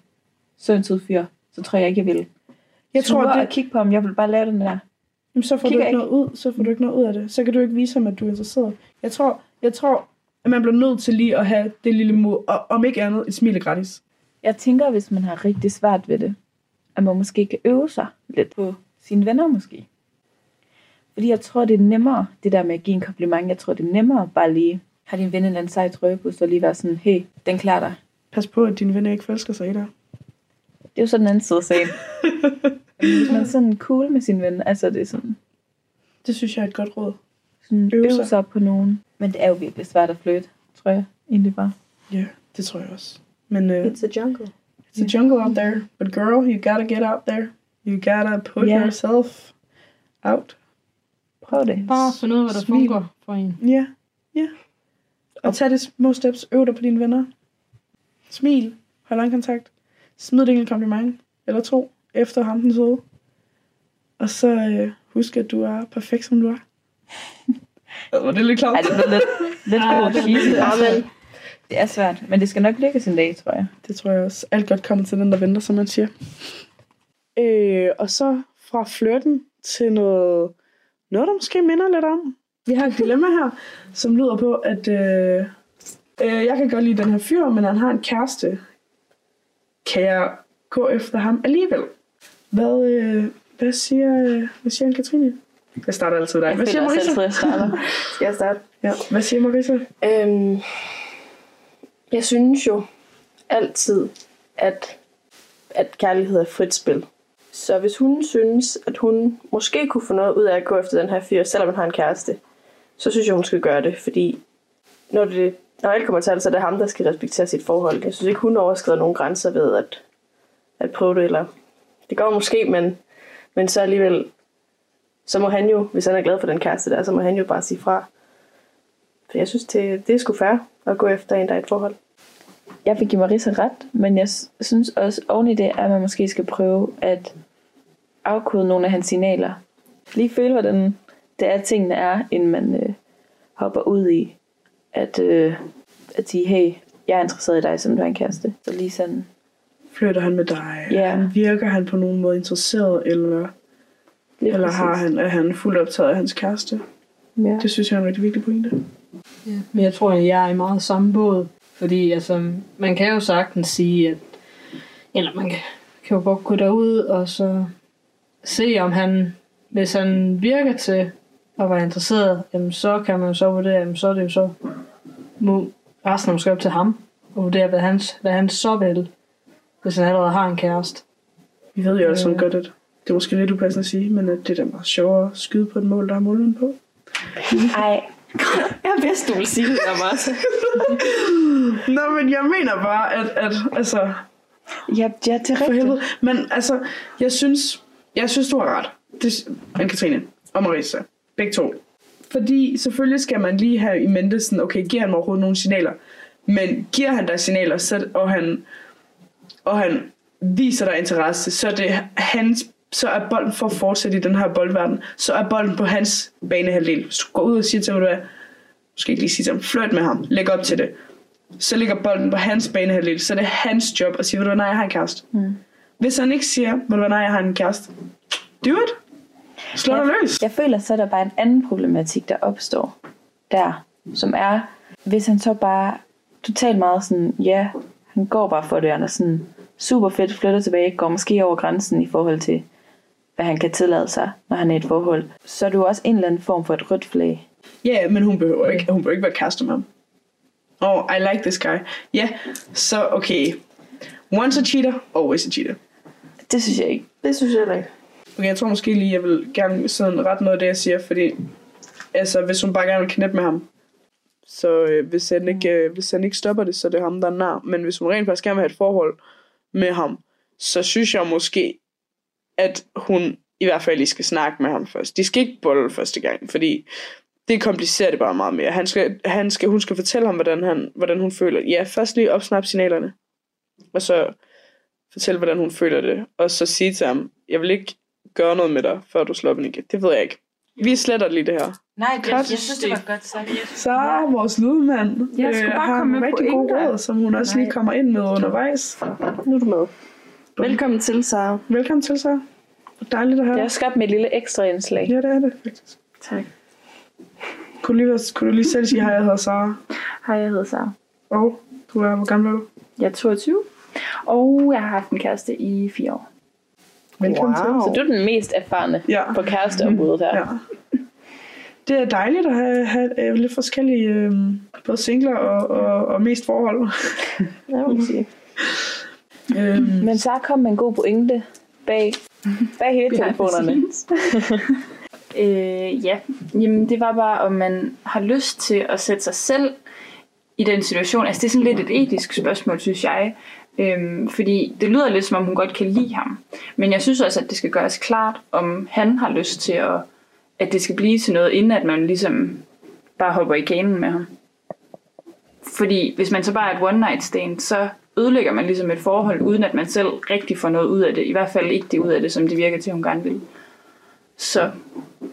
så en sød fyr, så tror jeg ikke, jeg ville. Jeg tror, ture det- kigge på ham, jeg vil bare lave den der. Jamen, så får Kigger du ikke noget ud, så får du ikke noget ud af det. Så kan du ikke vise ham, at du er interesseret. Jeg tror, jeg tror at man bliver nødt til lige at have det lille mod, og om ikke andet, et smil er gratis. Jeg tænker, hvis man har rigtig svært ved det, at man måske kan øve sig lidt på sine venner måske. Fordi jeg tror, det er nemmere, det der med at give en kompliment. Jeg tror, det er nemmere bare lige have din ven en eller anden sej trøje på, så lige være sådan, hey, den klarer dig. Pas på, at dine venner ikke forelsker sig i dig. Det er jo sådan en anden side af sagen. Hvis man er sådan cool med sin ven, altså det er sådan, Det synes jeg er et godt råd. Sådan Øve øve sig. sig på nogen. Men det er jo virkelig svært at flytte, tror jeg egentlig bare. Ja, det tror jeg også. Men uh, It's a jungle. it's a jungle out there. But girl, you gotta get out there. You gotta put Ja. yourself out. Prøv det. Bare finde ud af, hvad der Smil. fungerer for en. Ja, ja. Og tag de små steps. Øv dig på dine venner. Smil. Hold øjenkontakt. Smid det en kompliment. Eller to. Efter ham den søde. Og så øh, husk, at du er perfekt, som du er. Var det lidt klart? Ej, det er lidt, lidt Ja, for det er cheesy. altså. Det er svært, men det skal nok lykkes en dag, tror jeg. Det tror jeg også. Alt godt kommer til den, der venter, som man siger. Øh, og så fra flirten til noget, noget, der måske minder lidt om. Vi har et dilemma her, som lyder på, at øh, øh, jeg kan godt lide den her fyr, men han har en kæreste. Kan jeg gå efter ham alligevel? Hvad, øh, hvad siger, øh, hvad siger Katrine? Jeg starter altid dig. Hvad siger Marisa? Skal jeg starte? Ja. Hvad siger Marisa? Øhm, jeg synes jo altid, at, at kærlighed er frit spil. Så hvis hun synes, at hun måske kunne få noget ud af at gå efter den her fyr, selvom hun har en kæreste, så synes jeg, hun skal gøre det, fordi når, det, når alt kommer til alt, så er det ham, der skal respektere sit forhold. Jeg synes ikke, hun overskrider nogen grænser ved at, at prøve det, eller det går måske, men, men så alligevel, så må han jo, hvis han er glad for den kæreste der, så må han jo bare sige fra. For jeg synes, det, det er sgu fair at gå efter en, der er et forhold. Jeg vil give Marisa ret, men jeg synes også oven i det, at man måske skal prøve at afkode nogle af hans signaler. Lige føle, hvordan det er, tingene er, inden man øh, hopper ud i at, øh, at sige, hey, jeg er interesseret i dig, som du er en kæreste. Så lige sådan, Flytter han med dig? Ja. Han virker han på nogen måde interesseret, eller, Lige eller præcis. har han, er han fuldt optaget af hans kæreste? ja. Det synes jeg er en rigtig vigtig pointe. Men jeg tror, at jeg er i meget samme båd. Fordi altså, man kan jo sagtens sige, at... Eller man kan, kan jo godt gå derud og så se, om han... Hvis han virker til at være interesseret, jamen, så kan man så vurdere, jamen, så er det jo så... Må resten er måske op til ham. Og vurdere, hvad han, hvad han så vil, hvis han allerede har en kæreste. Vi ved jo også, Øh. godt, at Det er måske lidt upassende at sige, men at det er da meget sjovere at skyde på et mål, der er målen på. Ej, Jeg vidste, du ville sige det der, Martha. Nå, men jeg mener bare, at, at altså, ja, ja det er rigtigt. helvede. Men altså, jeg synes, jeg synes, du har ret. Det, Anne-Katrine og Marisa. Begge to. Fordi selvfølgelig skal man lige have i mente sådan, okay, giver han mig overhovedet nogle signaler? Men giver han dig signaler, så, og, han, og han viser dig interesse, så er det hans så er bolden for at fortsætte i den her boldverden, så er bolden på hans banehalvdel. Hvis du går ud og siger til ham, du er, måske ikke lige sige til ham, flirt med ham, læg op til det. Så ligger bolden på hans banehalvdel, så er det hans job at sige, ved du nej, jeg har en kæreste. Mm. Hvis han ikke siger, ved du nej, jeg har en kæreste, do it. Slå dig løs. Jeg føler så, er der bare en anden problematik, der opstår der, som er, hvis han så bare totalt meget sådan, ja, han går bare for det, er sådan super fedt, flytter tilbage, går måske over grænsen i forhold til, hvad han kan tillade sig, når han er i et forhold, så er det jo også en eller anden form for et rødt flag. Ja, yeah, men hun behøver ikke, hun behøver ikke være kæreste med ham. Oh, I like this guy. Ja, yeah, så okay. Once a cheater, always a cheater. Det synes jeg ikke. Det synes jeg ikke. Okay, jeg tror måske lige, jeg vil gerne sådan ret noget af det, jeg siger, fordi altså, hvis hun bare gerne vil knippe med ham, så øh, hvis, han ikke, øh, hvis han ikke stopper det, så er det ham, der er nar. Men hvis hun rent faktisk gerne vil have et forhold med ham, så synes jeg måske, at hun i hvert fald lige skal snakke med ham først. De skal ikke bolle første gang, fordi det komplicerer det bare meget mere. Han skal, han skal, hun skal fortælle ham, hvordan, han, hvordan hun føler. Ja, først lige opsnap signalerne, og så fortælle, hvordan hun føler det, og så sige til ham, jeg vil ikke gøre noget med dig, før du slår op igen. Det ved jeg ikke. Vi sletter lige det her. Nej, det- jeg synes, det var godt sagt. Så er vores lydmand Jeg skulle øh, bare har komme en med rigtig god råd, som hun også lige Nej. kommer ind med undervejs. Nu er du med. Velkommen til, Sara. Velkommen til, så. Dejligt at have Jeg har skabt med et lille ekstra indslag. Ja, det er det faktisk. Tak. Kunne du lige, kunne du lige selv sige, hej, jeg hedder Sara. Hej, jeg hedder Sara. Og du er, hvor gammel er du? Jeg er 22, og jeg har haft en kæreste i fire år. Velkommen Wow. til. Så du er den mest erfarne Ja. på kæresteområdet her. Ja. Det er dejligt at have, have øh, lidt forskellige, øh, både singler og, og, og mest forhold. Ja, må man sige. Øhm, Men så kom med en god pointe bag, bag hele telefonerne. Øh, ja, jamen det var bare, om man har lyst til at sætte sig selv i den situation. Altså det er sådan lidt et etisk spørgsmål, synes jeg. Øhm, fordi det lyder lidt som om hun godt kan lide ham. Men jeg synes også, at det skal gøres klart, om han har lyst til at, at det skal blive til noget, inden at man ligesom bare hopper i kanen med ham. Fordi hvis man så bare er et one night stand, så ødelægger man ligesom et forhold, uden at man selv rigtig får noget ud af det. I hvert fald ikke det ud af det, som det virker til, hun gerne vil. Så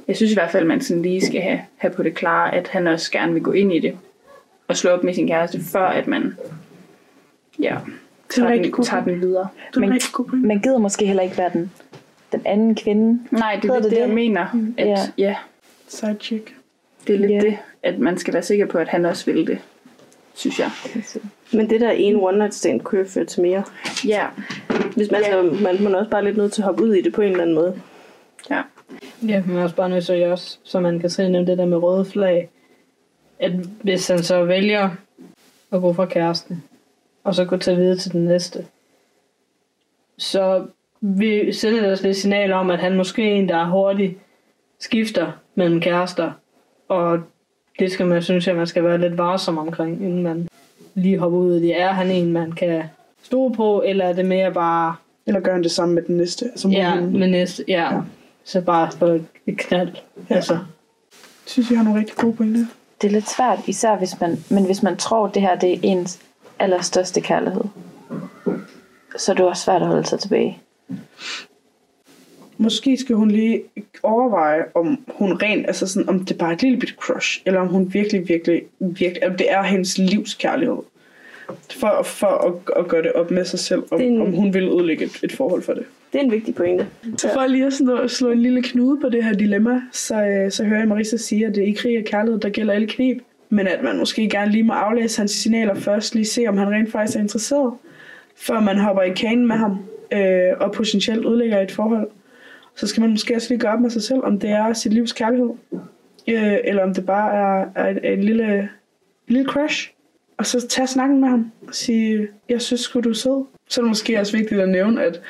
jeg synes i hvert fald, at man sådan lige skal have, have på det klare, at han også gerne vil gå ind i det og slå op med sin kæreste, før at man ja, tager, rigtig den, god tager den videre. er Men-. Man gider måske heller ikke være den, den anden kvinde. Nej, det er lidt det det, jeg det? mener. At, Ja. ja. Side chick. det er lidt Ja. det, at man skal være sikker på, at han også vil det, synes jeg. Men det der ene one night stand kunne jo føre til mere. Ja, Hvis man, Ja. altså, man, man er også bare lidt nødt til at hoppe ud i det på en eller anden måde. ja. Ja, men også bare nødt til også, som man kan se nævne det der med røde flag, at hvis han så vælger at gå fra kæresten, og så gå til videre til den næste, så vi sender os lidt signal om, at han måske er en, der hurtigt skifter mellem kærester, og det skal man, synes jeg, man skal være lidt varsom omkring, inden man lige hopper ud i det. Er han en, man kan stole på, eller er det mere bare Eller gør han det samme med den næste? Altså, Ja, hun- men næste, ja. Ja. Så bare for et, knald. Ja. Altså, synes, jeg har nogle rigtig gode pointer. Det er lidt svært, især hvis man, men hvis man tror, at det her det er ens allerstørste kærlighed, så er det også svært at holde sig tilbage. Måske skal hun lige overveje, om hun rent, altså sådan, om det bare er et lille bitte crush, eller om hun virkelig, virkelig, virkelig, om det er hendes livs kærlighed. For, for at, at gøre det op med sig selv, om, en- om hun vil udlægge et, et forhold for det. Det er en vigtig pointe. Så for lige at, sådan, at slå en lille knude på det her dilemma, så, øh, så hører jeg Marisa sige, at det er i krig og kærlighed, der gælder alle knib. Men at man måske gerne lige må aflæse hans signaler først, lige se, om han rent faktisk er interesseret, før man hopper i kanen med ham, øh, og potentielt udlægger et forhold. Så skal man måske også lige gøre op med sig selv, om det er sit livs kærlighed, øh, eller om det bare er, er en, en lille, lille crush. Og så tage snakken med ham og sige, jeg synes skulle du er sød. Så er det måske også vigtigt at nævne, at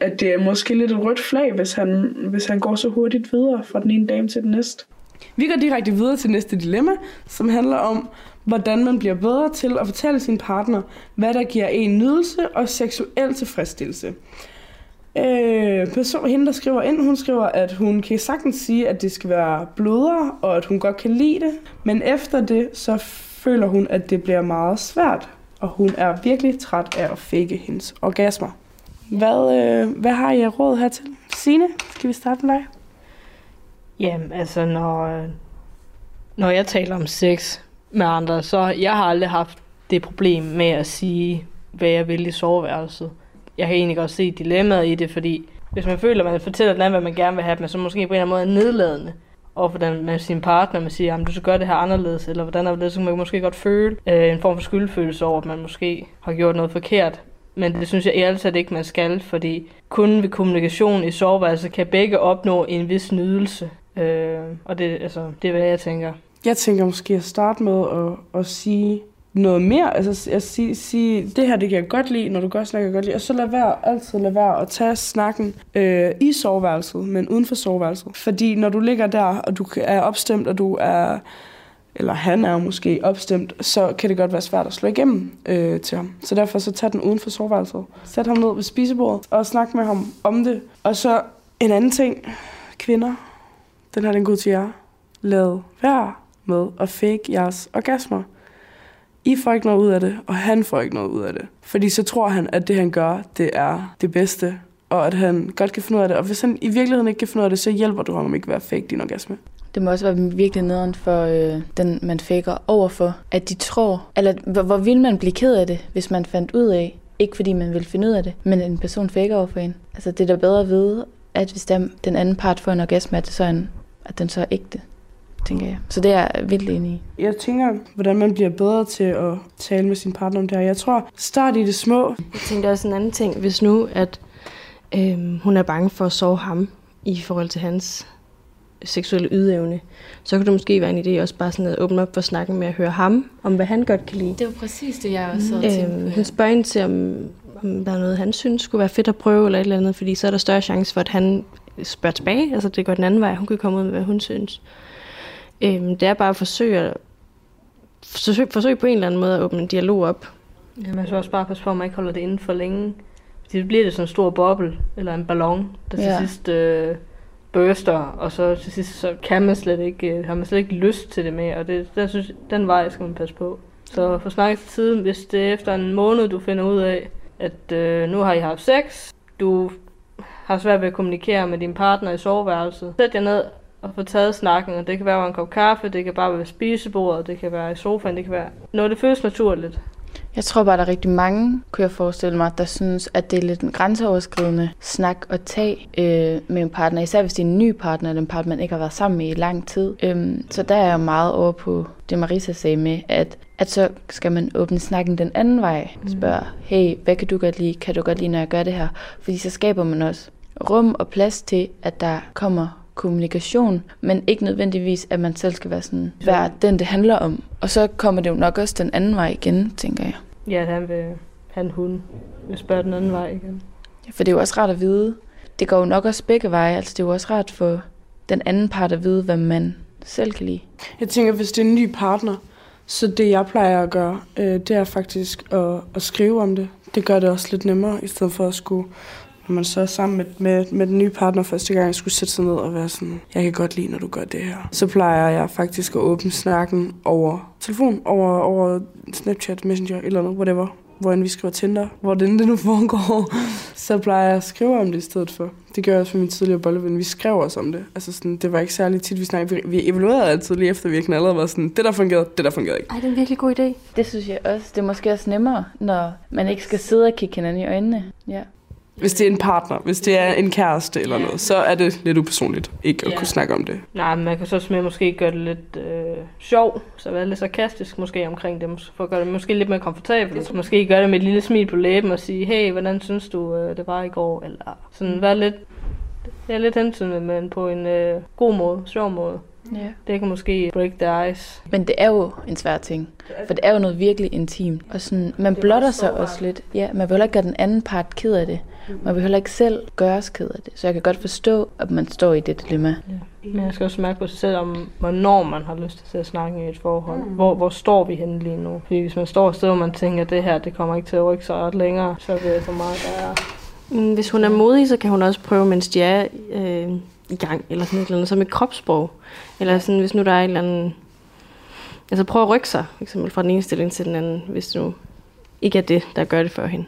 at det er måske lidt et rødt flag, hvis han, hvis han går så hurtigt videre fra den ene dame til den næste. Vi går direkte videre til næste dilemma, som handler om, hvordan man bliver bedre til at fortælle sin partner, hvad der giver en nydelse og seksuel tilfredsstillelse. Øh, person, hende, der skriver ind, hun skriver, at hun kan sagtens sige, at det skal være blødere, og at hun godt kan lide det. Men efter det, så føler hun, at det bliver meget svært, og hun er virkelig træt af at fake hendes orgasmer. Hvad, øh, hvad har I råd hertil? Signe, skal vi starte med dig? Jamen, altså, når, når jeg taler om sex med andre, så jeg har aldrig haft det problem med at sige, hvad jeg vil i soveværelset. Jeg kan egentlig godt se dilemmaet i det, fordi hvis man føler, at man fortæller den anden, hvad man gerne vil have, men så måske på en eller anden måde er nedladende og hvordan med sin partner, man siger, at du skal gøre det her anderledes, eller hvordan er det, så kan man måske godt føle øh, en form for skyldfølelse over, at man måske har gjort noget forkert. Men det synes jeg ærligt ikke, man skal, fordi kun ved kommunikation i soveværelset kan begge opnå en vis nydelse. Øh, og det, altså, det er, hvad jeg tænker. Jeg tænker måske at starte med at, at sige noget mere. Altså at sige, sige, det her det kan jeg godt lide, når du godt snakker godt lide. Og så lad være, altid lad være at tage snakken øh, i soveværelset, men uden for soveværelset. Fordi når du ligger der, og du er opstemt, og du er eller han er måske opstemt, så kan det godt være svært at slå igennem øh, til ham. Så derfor så tag den uden for soveværelset. Sæt ham ned ved spisebordet og snak med ham om det. Og så en anden ting, kvinder, den her den god til jer. Lad være med at fake jeres orgasmer. I får ikke noget ud af det, og han får ikke noget ud af det. Fordi så tror han, at det han gør, det er det bedste, og at han godt kan finde ud af det. Og hvis han i virkeligheden ikke kan finde ud af det, så hjælper du ham ikke ved at fake din orgasme. Det må også være virkelig nederen for øh, den, man faker overfor, at de tror, eller hvor, hvor vil man blive ked af det, hvis man fandt ud af, ikke fordi man vil finde ud af det, men en person faker overfor en. Altså det er da bedre at vide, at hvis der, den anden part får en orgasme, at, det så er en, at den så er ægte tænker jeg. Så det er jeg vildt enig i. Jeg tænker, hvordan man bliver bedre til at tale med sin partner om det her. Jeg tror, start i det små. Jeg tænkte også en anden ting. Hvis nu, at øhm, hun er bange for at sove ham i forhold til hans seksuelle ydeevne, så kunne det måske være en idé også bare sådan at åbne op for snakken med at høre ham, om hvad han godt kan lide. Det var præcis det, jeg også havde øhm, Hun spørger ind til, om, om der er noget, han synes skulle være fedt at prøve, eller et eller andet, fordi så er der større chance for, at han spørger tilbage, altså det går den anden vej, hun kan komme ud med, hvad hun synes. Øhm, det er bare at forsøge, at forsøge, forsøge på en eller anden måde at åbne en dialog op. Ja, man skal også bare passe på, at man ikke holder det inden for længe. Fordi det bliver det sådan en stor boble, eller en ballon, der til ja. sidst øh, børster, og så til sidst så kan man slet ikke, øh, har man slet ikke lyst til det mere, og det, den, synes, den vej skal man passe på. Så for snakket til tiden, hvis det er efter en måned, du finder ud af, at øh, nu har I haft sex, du har svært ved at kommunikere med din partner i soveværelset, sæt jer ned og få taget snakken, og det kan være over en kop kaffe, det kan bare være ved spisebordet, det kan være i sofaen, det kan være noget, det føles naturligt. Jeg tror bare, der er rigtig mange, kunne jeg forestille mig, der synes, at det er lidt en grænseoverskridende snak at tage øh, med en partner, især hvis det er en ny partner, eller en partner, man ikke har været sammen med i lang tid. Øhm, så der er jeg meget over på det, Marisa sagde med, at, at så skal man åbne snakken den anden vej. Mm. Spørge, hey, hvad kan du godt lide? Kan du godt lide, når jeg gør det her? Fordi så skaber man også rum og plads til, at der kommer kommunikation, men ikke nødvendigvis, at man selv skal være sådan, være den, det handler om. Og så kommer det jo nok også den anden vej igen, tænker jeg. Ja, han vil han hun vil spørge den anden vej igen. Ja, for det er jo også rart at vide. Det går jo nok også begge veje. Altså det er jo også rart for den anden part at vide, hvad man selv kan lide. Jeg tænker, hvis det er en ny partner, så det jeg plejer at gøre, øh, det er faktisk at, at skrive om det. Det gør det også lidt nemmere, i stedet for at skulle når man så er sammen med, med, med den nye partner første gang, jeg skulle sætte sig ned og være sådan, jeg kan godt lide, når du gør det her. Så plejer jeg faktisk at åbne snakken over telefon, over, over Snapchat, Messenger, eller noget, whatever hvor vi skriver Tinder, hvor det nu foregår, så plejer jeg at skrive om det i stedet for. Det gør jeg også for min tidligere bolleven. Vi skrev også om det. Altså sådan, det var ikke særlig tit, vi snakkede. Vi evaluerede altid lige efter, vi knaldede og var sådan, det der fungerede, det der fungerede ikke. Ej, det er en virkelig god idé. Det synes jeg også. Det er måske også nemmere, når man ikke skal sidde og kigge hinanden i øjnene. Ja. Hvis det er en partner, hvis det er en kæreste eller noget, så er det lidt upersonligt ikke at ja. kunne snakke om det. Nej, men man kan så også måske gøre det lidt øh, sjov, så være lidt sarkastisk måske omkring det, for at gøre det måske lidt mere komfortabelt. Så måske gøre det med et lille smil på læben og sige, hey, hvordan synes du, øh, det var i går? Eller sådan være lidt, ja, lidt hensynende, men på en øh, god måde, sjov måde. Ja. Det kan måske break the ice. Men det er jo en svær ting, for det er jo noget virkelig intimt. Og sådan, man blotter sig også lidt. Ja, man vil heller ikke gøre den anden part ked af det. Man vil heller ikke selv gøres ked af det. Så jeg kan godt forstå, at man står i det dilemma. Men jeg skal også mærke på sig selv, om hvornår man har lyst til at snakke i et forhold. Mm. Hvor, hvor står vi henne lige nu? Fordi hvis man står et sted, hvor man tænker, at det her det kommer ikke til at rykke sig ret længere, så er det så meget, der er. Mm, Hvis hun er modig, så kan hun også prøve, mens de er øh, i gang, eller sådan et eller andet, som et kropssprog. Eller sådan, hvis nu der er et eller andet... Altså prøv at rykke sig, for eksempel fra den ene stilling til den anden, hvis det nu ikke er det, der gør det for hende.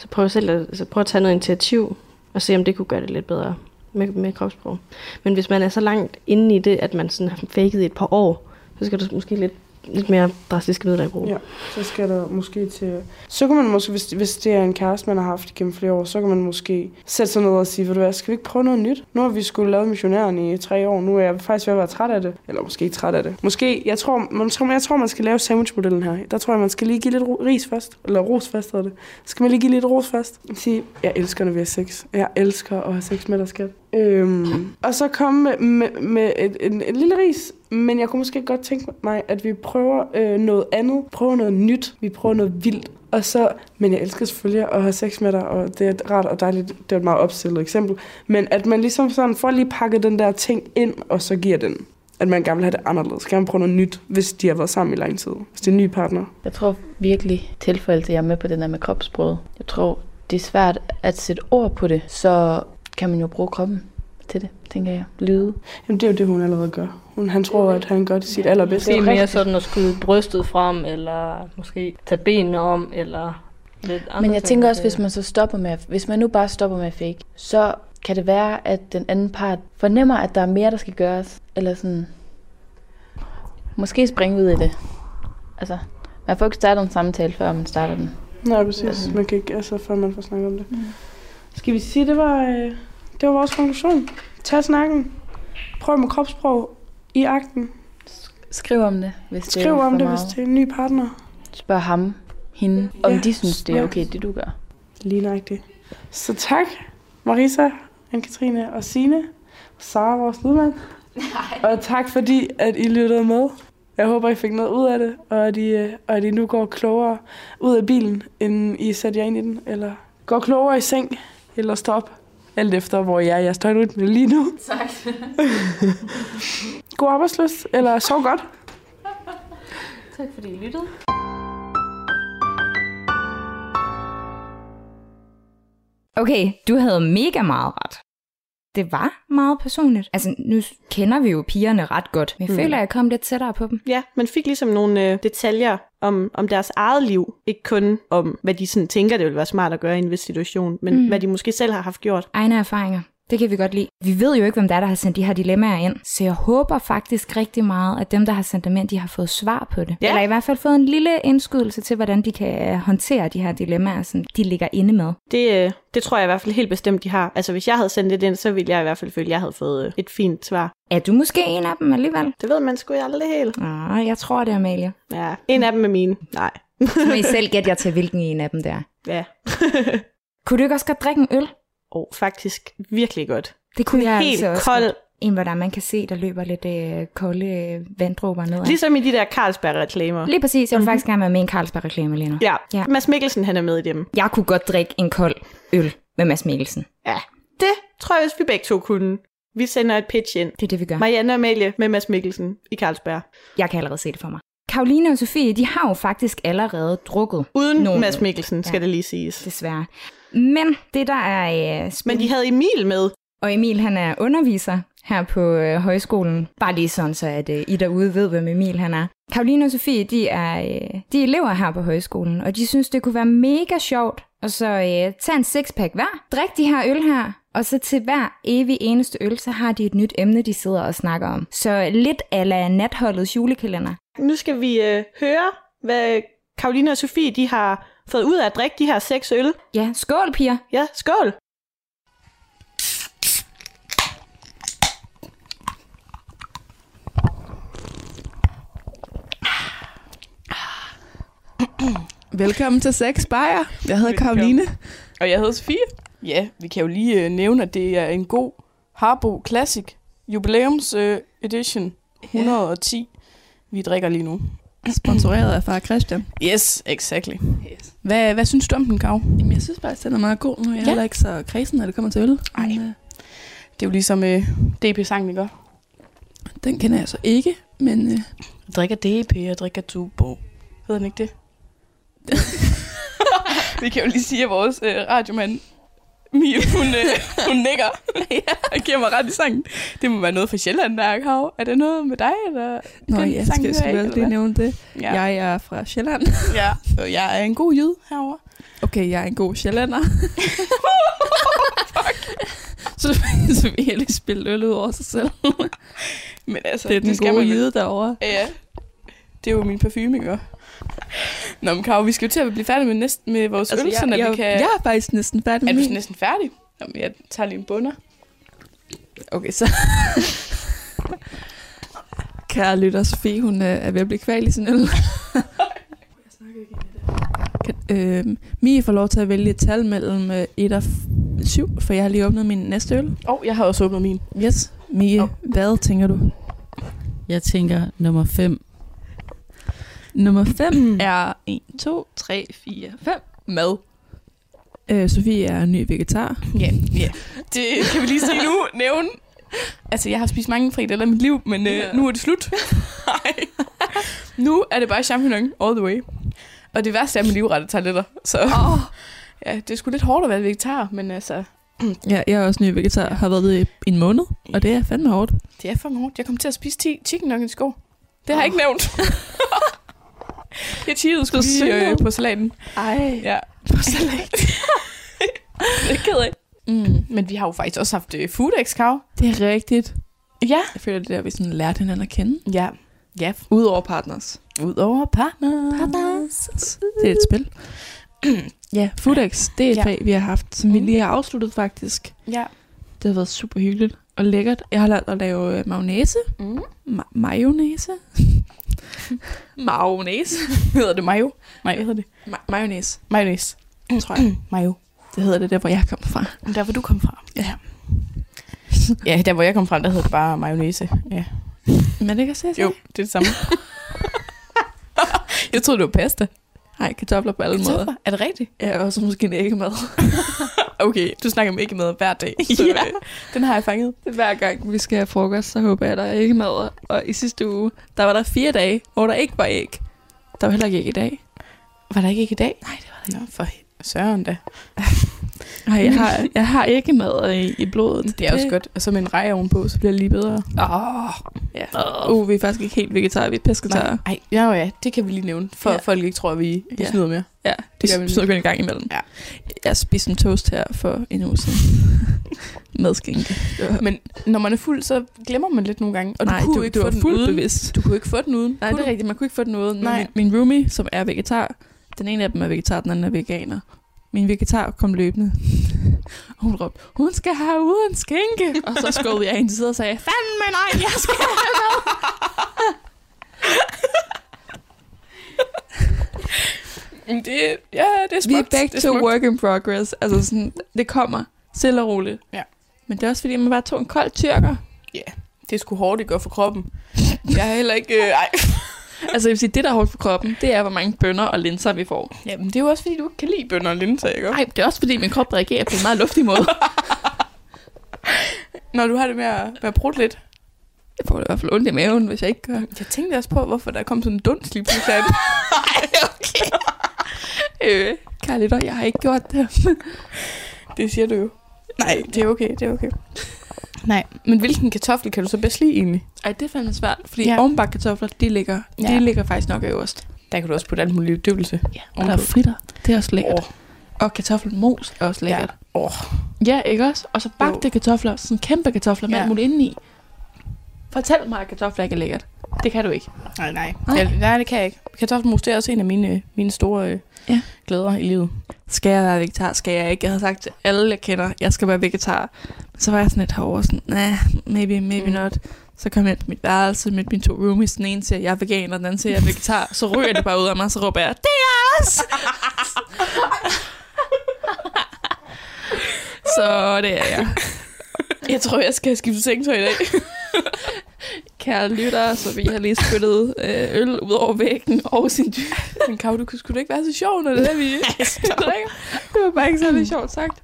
Så prøv selv at, altså prøv at tage noget initiativ, og se om det kunne gøre det lidt bedre med, med kropssprog. Men hvis man er så langt inde i det, at man sådan har faket i et par år, så skal du måske lidt, lidt mere drastiske midler i brug. Ja, så skal der måske til... Så kan man måske, hvis, hvis det er en kæreste, man har haft gennem flere år, så kan man måske sætte sig ned og sige, ved du hvad, skal vi ikke prøve noget nyt? Nu har vi skulle lavet missionæren i tre år, nu er jeg faktisk ved at være træt af det. Eller måske ikke træt af det. Måske, jeg tror, man, tror, jeg tror, man skal lave sandwichmodellen her. Der tror jeg, man skal lige give lidt ris først. Eller ros først, hedder det. Skal man lige give lidt ros først? Sige, jeg elsker, når vi har sex. Jeg elsker at have sex med dig, skat. Øhm, og så komme med, med, med et, en, en lille ris. Men jeg kunne måske godt tænke mig, at vi prøver øh, noget andet. Prøver noget nyt. Vi prøver noget vildt. Og så, men jeg elsker selvfølgelig at have sex med dig, og det er rart og dejligt. Det er et meget opstillet eksempel. Men at man ligesom sådan får lige pakket den der ting ind, og så giver den. At man gerne vil have det anderledes. gerne man prøve noget nyt, hvis de har været sammen i lang tid. Hvis det er en ny partner. Jeg tror virkelig, tilfældet jeg er med på den der med kropsbrød. Jeg tror, det er svært at sætte ord på det, så kan man jo bruge kroppen til det, tænker jeg. Lyde. Jamen, det er jo det, hun allerede gør. Hun, han tror, at han gør det sit allerbedste. Det er mere sådan at skyde brystet frem, eller måske tage benene om, eller lidt andre Men jeg ting. tænker også, hvis man så stopper med, hvis man nu bare stopper med at fake, så kan det være, at den anden part fornemmer, at der er mere, der skal gøres. Eller sådan, måske springe ud i det. Altså, man får ikke startet en samtale, før man starter den. Nej, præcis. Man kan ikke, altså, før man får snakket om det. Skal vi sige, det var, øh, det var vores konklusion. Tag snakken. Prøv med kropssprog i akten. Skriv om det, hvis det Skriv er om det, meget. hvis det er en ny partner. Spørg ham, hende, om Ja, de synes, det er okay, det du gør. Lige nøjagtigt. Så tak, Marisa, Anne-Katrine og Signe. Og Sara, vores lydmand. Og tak fordi, at I lyttede med. Jeg håber, I fik noget ud af det, og at I, øh, og at I nu går klogere ud af bilen, end I sætter jer ind i den, eller går klogere i seng, eller står op. Alt efter, hvor jeg er. Jeg står rytme lige nu. Tak. God arbejdsløs, eller sov godt. Tak fordi I lyttede. Okay, du havde mega meget ret. Det var meget personligt. Altså, nu kender vi jo pigerne ret godt, men jeg Mm. føler, at jeg kom lidt tættere på dem. Ja, man fik ligesom nogle øh, detaljer om, om deres eget liv. Ikke kun om, hvad de sådan tænker, det ville være smart at gøre i en vis situation, men Mm. hvad de måske selv har haft gjort. Egne erfaringer. Det kan vi godt lide. Vi ved jo ikke, hvem der er, der har sendt de her dilemmaer ind, så jeg håber faktisk rigtig meget, at dem, der har sendt dem ind, de har fået svar på det. Ja. Eller i hvert fald fået en lille indskydelse til, hvordan de kan håndtere de her dilemmaer, som de ligger inde med. Det, øh, det tror jeg i hvert fald helt bestemt, de har. Altså hvis jeg havde sendt det ind, så ville jeg i hvert fald føle, at jeg havde fået øh, et fint svar. Er du måske en af dem alligevel? Det ved man sgu aldrig helt. Ah, jeg tror det, Amalie. Ja, en af dem er mine. Nej. Så må I selv gætte jer til, hvilken en af dem der. Ja. Kunne du ikke også godt drikke en øl? Og faktisk virkelig godt. Det kunne jeg Helt altså også kold. godt. En, hvor der man kan se, der løber lidt øh, kolde øh, vanddråber ned. Ligesom i de der Carlsberg-reklamer. Lige præcis. Jeg vil mm-hmm. faktisk gerne være med i en Carlsberg-reklame lige nu. Ja. Ja. Mads Mikkelsen han er med i dem. Jeg kunne godt drikke en kold øl med Mads Mikkelsen. Ja, det tror jeg også, vi begge to kunne. Vi sender et pitch ind. Det er det, vi gør. Marianne og Amalie med Mads Mikkelsen i Carlsberg. Jeg kan allerede se det for mig. Karoline og Sofie, de har jo faktisk allerede drukket. Uden nogle Mads. Mikkelsen, skal Ja. det lige siges. Desværre. Men det, der er... Øh, Men de havde Emil med. Og Emil, han er underviser her på øh, højskolen. Bare lige sådan, så at øh, I derude ved, hvem Emil han er. Karoline og Sofie, de er, øh, de er elever her på højskolen, og de synes, det kunne være mega sjovt og så øh, tage en sixpack hver, drik de her øl her, og så til hver evig eneste øl, så har de et nyt emne, de sidder og snakker om. Så lidt ala natholdets julekalender. Nu skal vi øh, høre, hvad Karoline og Sofie de har fået ud af at drikke de her seks øl. Ja, skål, piger. Ja, skål. Velkommen til Sex Bayer. Jeg hedder Karoline. Og jeg hedder Sofie. Ja, vi kan jo lige øh, nævne, at det er en god Harbo Classic jubilæums øh, edition. 110, vi drikker lige nu. Sponsoreret af far Christian. Yes, exactly. Yes. Hvad, hvad synes du om den, Kav? Jamen, jeg synes faktisk, den er meget god nu. Jeg er Ja. heller ikke så kredsen, når det kommer til øl. Ej. Men, øh, Det er jo ligesom øh, DP-sangen, ikke? den kender jeg så ikke, men... Øh, Jeg drikker DP, jeg drikker Tubo. Hedder den ikke det? Vi kan jo lige sige, at vores øh, radiomand, Mie, hun, øh, hun nikker. ja, og giver mig ret i sangen. Det må være noget for Sjælland, der er Kav. Er det noget med dig, eller? Nå den ja, sang, skal du jeg lige nævne det. Ja. Jeg er fra Sjælland. Ja, og jeg er en god jyd herover. Okay, jeg er en god sjællander. så, så vi helst spille øl ud over sig selv. Men altså, det er den skal gode jyde derovre. Ja, det er jo min parfume, ikke? Nå, men Karo, vi skal jo til at blive færdige med, næst, med vores Altså, øl, jeg- at jeg- vi kan... jeg er faktisk næsten færdig med Er du min. næsten færdig? Jamen, jeg tager lige en bunder. Okay, så... Kære lytter, Sofie, hun øh, er ved at blive kval i sin øl. kan, øh, Mie får lov til at vælge et tal mellem øh, 1 og 7, for jeg har lige åbnet min næste øl. Åh, oh, jeg har også åbnet min. Yes. Mie, oh. hvad tænker du? Jeg tænker nummer 5. Nummer 5 er 1, 2, 3, 4, 5. Mad. Øh, Sofie er ny vegetar. Ja, ja. Det kan vi lige sige nu. Nævne. Altså, jeg har spist mange frikadeller i mit liv, men øh, nu er det slut. Nej. nu er det bare champignon all the way. Og det værste er med livrette tarteletter. Så oh. ja, det er sgu lidt hårdt at være vegetar, men altså, Ja, jeg er også ny vegetar, har været det i en måned, og det er fandme hårdt. det er for hårdt. Jeg kom til at spise 10 chicken nuggets i går. Det har jeg ikke nævnt. Jeg cheatede Så lige øh, på salaten. Ej. Ja, på salat. det er ked af. Mm. Men vi har jo faktisk også haft øh, Foodex, Kav. Det er rigtigt. Ja. Jeg føler, det er der, vi sådan lærte hinanden at kende. Ja. Ja. Udover partners. Udover partner. Partners. Det er et spil. ja, Foodex, det er et Ja. fag, vi har haft, som vi Mm. lige har afsluttet faktisk. Ja. Det har været super hyggeligt og lækkert. Jeg har lært at lave øh, mayonnaise. Mm. Ma- mayonnaise? mayonnaise? hedder det mayo? Nej, hvad hedder det? Ma- mayonnaise, Mayonnaise. tror jeg. mayo. Det hedder det der, hvor jeg kommer fra. Der, hvor du kom fra. Ja. ja, der hvor jeg kom fra, der hedder det bare mayonnaise. Ja. Men det kan se Jo, det er det samme. jeg troede, det var pasta. Nej, kartofler på alle Kartofler? måder. Er det rigtigt? Ja, og så måske en æggemad. Okay, du snakker om ikke med hver dag. Så, Ja. øh, den har jeg fanget. Hver gang vi skal have frokost, så håber jeg, at der er æggemad. Og i sidste uge, der var der fire dage, hvor der ikke var æg. Der var heller ikke æg i dag. Var der ikke ikke i dag? Nej, det var der Nå, for søren da. Nej, jeg har, jeg har æggemad i, i blodet. Det er også godt. Og så med en rej ovenpå, så bliver det lige bedre. Åh, oh, ja. Uh, vi er faktisk ikke helt vegetarer, vi er pesketarer. Nej, ja, ja, det kan vi lige nævne, for Ja. folk ikke tror, at vi, vi Ja. snyder mere. Ja, Det det gør vi snyder vi en gang imellem. Ja. Jeg spiste en toast her for en uge siden. Med skinke. Men når man er fuld, så glemmer man lidt nogle gange. Og Nej, du kunne du- ikke du få den uden. bevidst. Du kunne ikke få den uden. Nej, Kunne det er rigtigt. Man kunne ikke få den uden. Nej. Min, min roomie, som er vegetar, den ene af dem er vegetar, den anden er veganer. Min vegetar kom løbende. Og hun råbte, hun skal have uden skinke. Og så skubbede jeg hende til side og sagde, fandme nej, jeg skal have med. Det, ja, det er smukt. Vi er begge det er to smukt. work in progress. Altså sådan, det kommer stille og roligt. Ja. Men det er også fordi, man bare tog en kold tyrker. Ja, det sgu hårdt, det gør for kroppen. Jeg er heller ikke... Øh, ej. Altså jeg vil sige, det der er hårdt for kroppen, det er, hvor mange bønner og linser vi får. Jamen, det er jo også, fordi du ikke kan lide bønner og linser, ikke? Nej, det er også fordi, min krop reagerer på en meget luftig måde. Når du har det med at, med at prutte lidt. Jeg får det i hvert fald ondt i maven, hvis jeg ikke gør. Jeg tænkte også på, hvorfor der kom sådan en dunst lige pludselig. det. okay. øh, kære lytter, jeg har ikke gjort det. det siger du jo. Nej, det er okay, det er okay. Nej, men hvilken kartoffel kan du så bedst lide egentlig? Ej, det er fandme svært, fordi Ja. ovenbakke kartofler, de ligger, ja. de ligger faktisk nok øverst. Der kan du også putte alt muligt døvelse. Ja, og der er fritter, det er også lækkert. Oh. Og kartoffelmos er også lækkert. Ja. Oh. Ja, ikke også? Og så bagte Jo. kartofler, sådan kæmpe kartofler med Ja. alt muligt indeni. Fortæl mig, at kartofler ikke er lækkert. Det kan du ikke. Nej, nej. Nej. Nej, det kan jeg ikke. Kartoffelmos, det er også en af mine, mine store øh, Ja. glæder i livet. Skal jeg være vegetar? Skal jeg ikke? Jeg havde sagt til alle, jeg kender, jeg skal være vegetar. Men så var jeg sådan lidt herovre, sådan, nah, maybe, maybe Mm. mm. not. Så kom jeg ind på mit værelse med mine to roomies. Den ene siger, jeg er veganer, den anden siger, jeg er vegetar. Så ryger det bare ud af mig, så råber jeg, det er os! så det er jeg. Jeg tror, jeg skal skifte sengtøj i dag. Kære lytter, så vi har lige spyttet øh, øl ud over væggen og sin dyr. Men Kav, du skulle da ikke være så sjov, når det er, vi drikker. Det var bare ikke særlig sjovt sagt.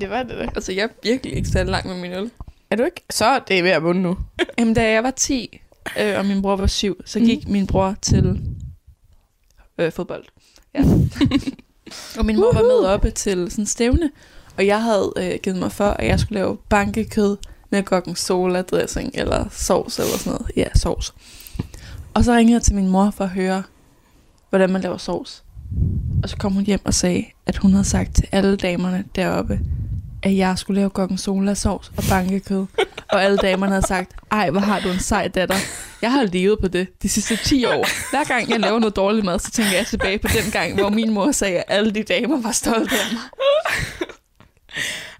Det var det da. Altså, jeg er virkelig ikke særlig langt med min øl. Er du ikke? Så det er ved at bunde nu. Jamen, da jeg var 10, øh, og min bror var 7, så gik mm. min bror til øh, fodbold. Ja. og min mor var med oppe til sådan en stævne, og jeg havde øh, givet mig for, at jeg skulle lave bankekød med gorgonzola dressing, eller sovs eller sådan noget. Ja, sovs. Og så ringede jeg til min mor for at høre, hvordan man laver sovs. Og så kom hun hjem og sagde, at hun havde sagt til alle damerne deroppe, at jeg skulle lave gorgonzola sovs og bankekød. og alle damerne havde sagt, ej, hvor har du en sej datter. Jeg har levet på det de sidste 10 år. Hver gang jeg laver noget dårligt mad, så tænker jeg tilbage på den gang, hvor min mor sagde, at alle de damer var stolte af mig.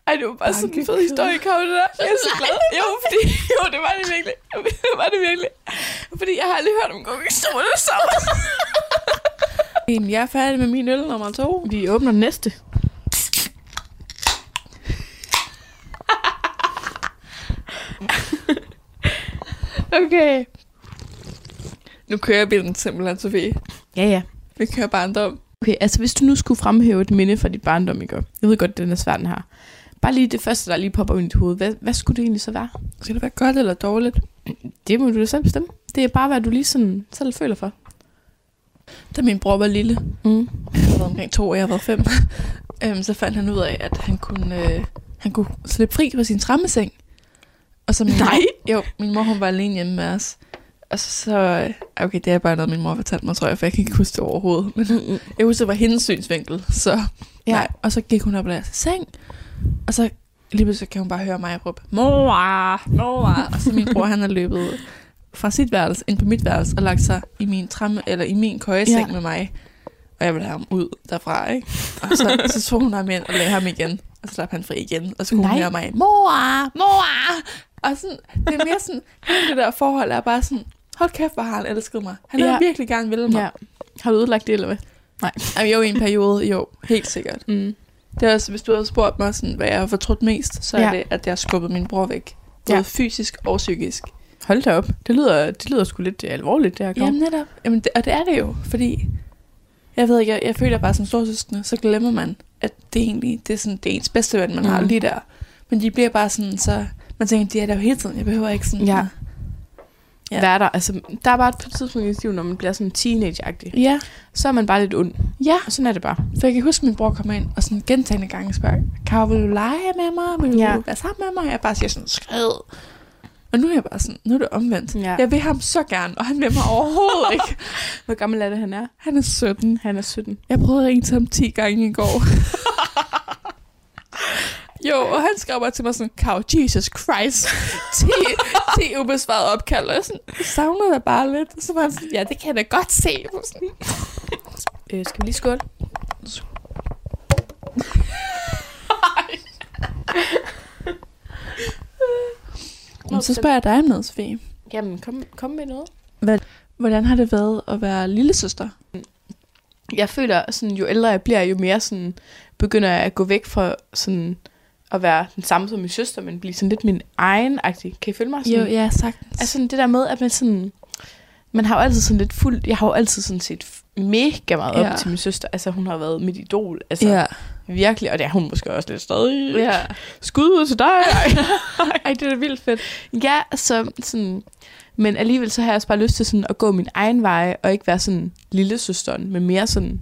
Ej, det var bare sådan en fed historie, Kav, det der. Jeg er så glad. Jo, fordi, jo, det var det virkelig. Det var det virkelig. Fordi jeg har aldrig hørt om gorgonzola sovs. Jamen, jeg er færdig med min øl nummer to. Vi åbner næste. Okay. Nu kører vi den simpelthen, Sofie. Ja, ja. Vi kører barndom. Okay, altså hvis du nu skulle fremhæve et minde fra dit barndom, ikke? Jeg ved godt, den er svært, den her. Bare lige det første, der lige popper ind i dit hoved. Hvad, hvad skulle det egentlig så være? Skal det være godt eller dårligt? Det må du da selv bestemme. Det er bare, hvad du lige sådan selv føler for. Da min bror var lille, mm. han var omkring to, og jeg var fem, øhm, så fandt han ud af, at han kunne, øh, han kunne slippe fri fra sin trammeseng. Og så min Nej. Mor, jo, min mor hun var alene hjemme med os. Og så, så okay, det er bare noget, min mor fortalte mig, tror jeg, for jeg kan ikke huske det overhovedet. Men jeg husker, det var hendes synsvinkel. Så, ja. nej. Og så gik hun op og lagde sig seng. Og så lige pludselig kan hun bare høre mig råbe, mor, mor. Og så min bror, han er løbet fra sit værelse ind på mit værelse og lagt sig i min tramme, eller i min køjeseng Ja. med mig. Og jeg ville have ham ud derfra, ikke? Og så, så tog hun ham ind og lagde ham igen. Og så slap han fri igen. Og så kunne hun Nej. høre mig, mor, mor. Og sådan, det er mere sådan, hele det der forhold er bare sådan, hold kæft, hvor har han elsket mig. Han har Ja. virkelig gerne ville mig. Ja. Har du ødelagt det, eller hvad? Nej. Jamen, jo, i en periode, jo, helt sikkert. Mm. Det er også, hvis du havde spurgt mig, sådan, hvad jeg har fortrudt mest, så er Ja. det, at jeg skubbede min bror væk. Både Ja. fysisk og psykisk. Hold da op. Det lyder, det lyder sgu lidt alvorligt, det her Jamen netop. Jamen, det, og det er det jo, fordi jeg ved ikke, jeg, jeg føler bare som storsøskende, så glemmer man, at det egentlig det er, sådan, det er ens bedste ven, man mm. har lige der. Men de bliver bare sådan, så man tænker, de er der jo hele tiden, jeg behøver ikke sådan. Ja. Ja. Er der? Altså, der er bare et tidspunkt i sit liv, når man bliver sådan teenage-agtig. Ja. Så er man bare lidt ond. Ja. Og sådan er det bare. For jeg kan huske, at min bror kom ind og sådan gentagende gange spørger, Karo, vil du lege med mig? Vil du ja. være sammen med mig? Jeg bare siger sådan, skred. Og nu er jeg bare sådan, nu er det omvendt. Ja. Jeg vil ham så gerne, og han vil mig overhovedet ikke. Hvor gammel er det, han er? Han er 17. Han er 17. Jeg prøvede at ringe til ham 10 gange i går. jo, og han skrev bare til mig sådan, Kav, Jesus Christ. 10, 10 ubesvarede opkald. Og sådan, savner dig bare lidt. Så var han sådan, ja, det kan jeg da godt se. Var Sådan, Øh, skal vi lige skåle? Men så spørger jeg dig om noget, Sofie. Jamen, kom, kom med noget. Hvad, hvordan har det været at være lillesøster? Jeg føler, sådan, jo ældre jeg bliver, jo mere sådan, begynder jeg at gå væk fra sådan, at være den samme som min søster, men blive sådan lidt min egen -agtig. Kan I følge mig? Sådan, Jo, ja, sagtens. Altså det der med, at man sådan... Man har jo altid sådan lidt fuld... Jeg har jo altid sådan set mega meget op Ja. til min søster. Altså hun har været mit idol. Altså Ja. virkelig. Og det er hun måske også lidt stadig. Ja. Skud ud til dig. Ej, det er da vildt fedt. Ja, så sådan... Men alligevel så har jeg også bare lyst til sådan at gå min egen vej, og ikke være sådan lille søsteren, men mere sådan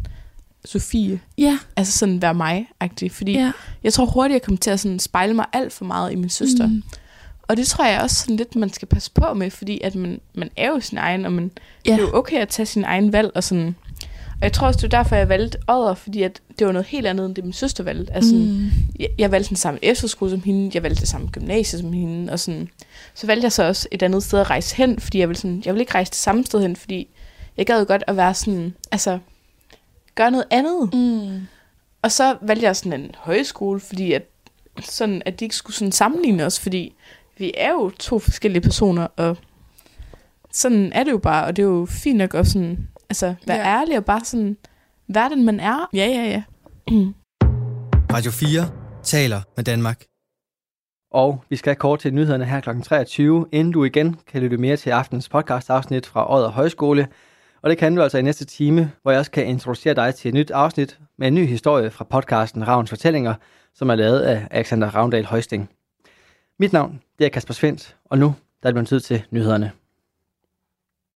Sofie. Ja. Altså sådan være mig-agtig. Fordi Ja. jeg tror hurtigt, jeg kommer til at sådan spejle mig alt for meget i min søster. Mm. Og det tror jeg også sådan lidt, man skal passe på med, fordi at man, man er jo sin egen, og man, ja. det er jo okay at tage sin egen valg. Og, sådan. og jeg tror også, det var derfor, jeg valgte Odder, fordi at det var noget helt andet, end det min søster valgte. Altså, Mm. jeg, jeg valgte den samme efterskole som hende, jeg valgte det samme gymnasie som hende, og sådan. Så valgte jeg så også et andet sted at rejse hen, fordi jeg ville, sådan, jeg ville ikke rejse det samme sted hen, fordi jeg gad jo godt at være sådan, altså, gøre noget andet. Mm. Og så valgte jeg sådan en højskole, fordi at, sådan, at de ikke skulle sådan sammenligne os, fordi vi er jo to forskellige personer, og sådan er det jo bare, og det er jo fint nok at sådan, altså, være Ja. ja. ærlig og bare sådan, være den man er. Ja, ja, ja. Radio 4 taler med Danmark. Og vi skal kort til nyhederne her kl. 23, inden du igen kan lytte mere til aftens podcast afsnit fra Odder Højskole. Og det kan du altså i næste time, hvor jeg også kan introducere dig til et nyt afsnit med en ny historie fra podcasten Ravns Fortællinger, som er lavet af Alexander Ravndal Højsting. Mit navn det er Kasper Svendt, og nu der er det blevet tid til nyhederne.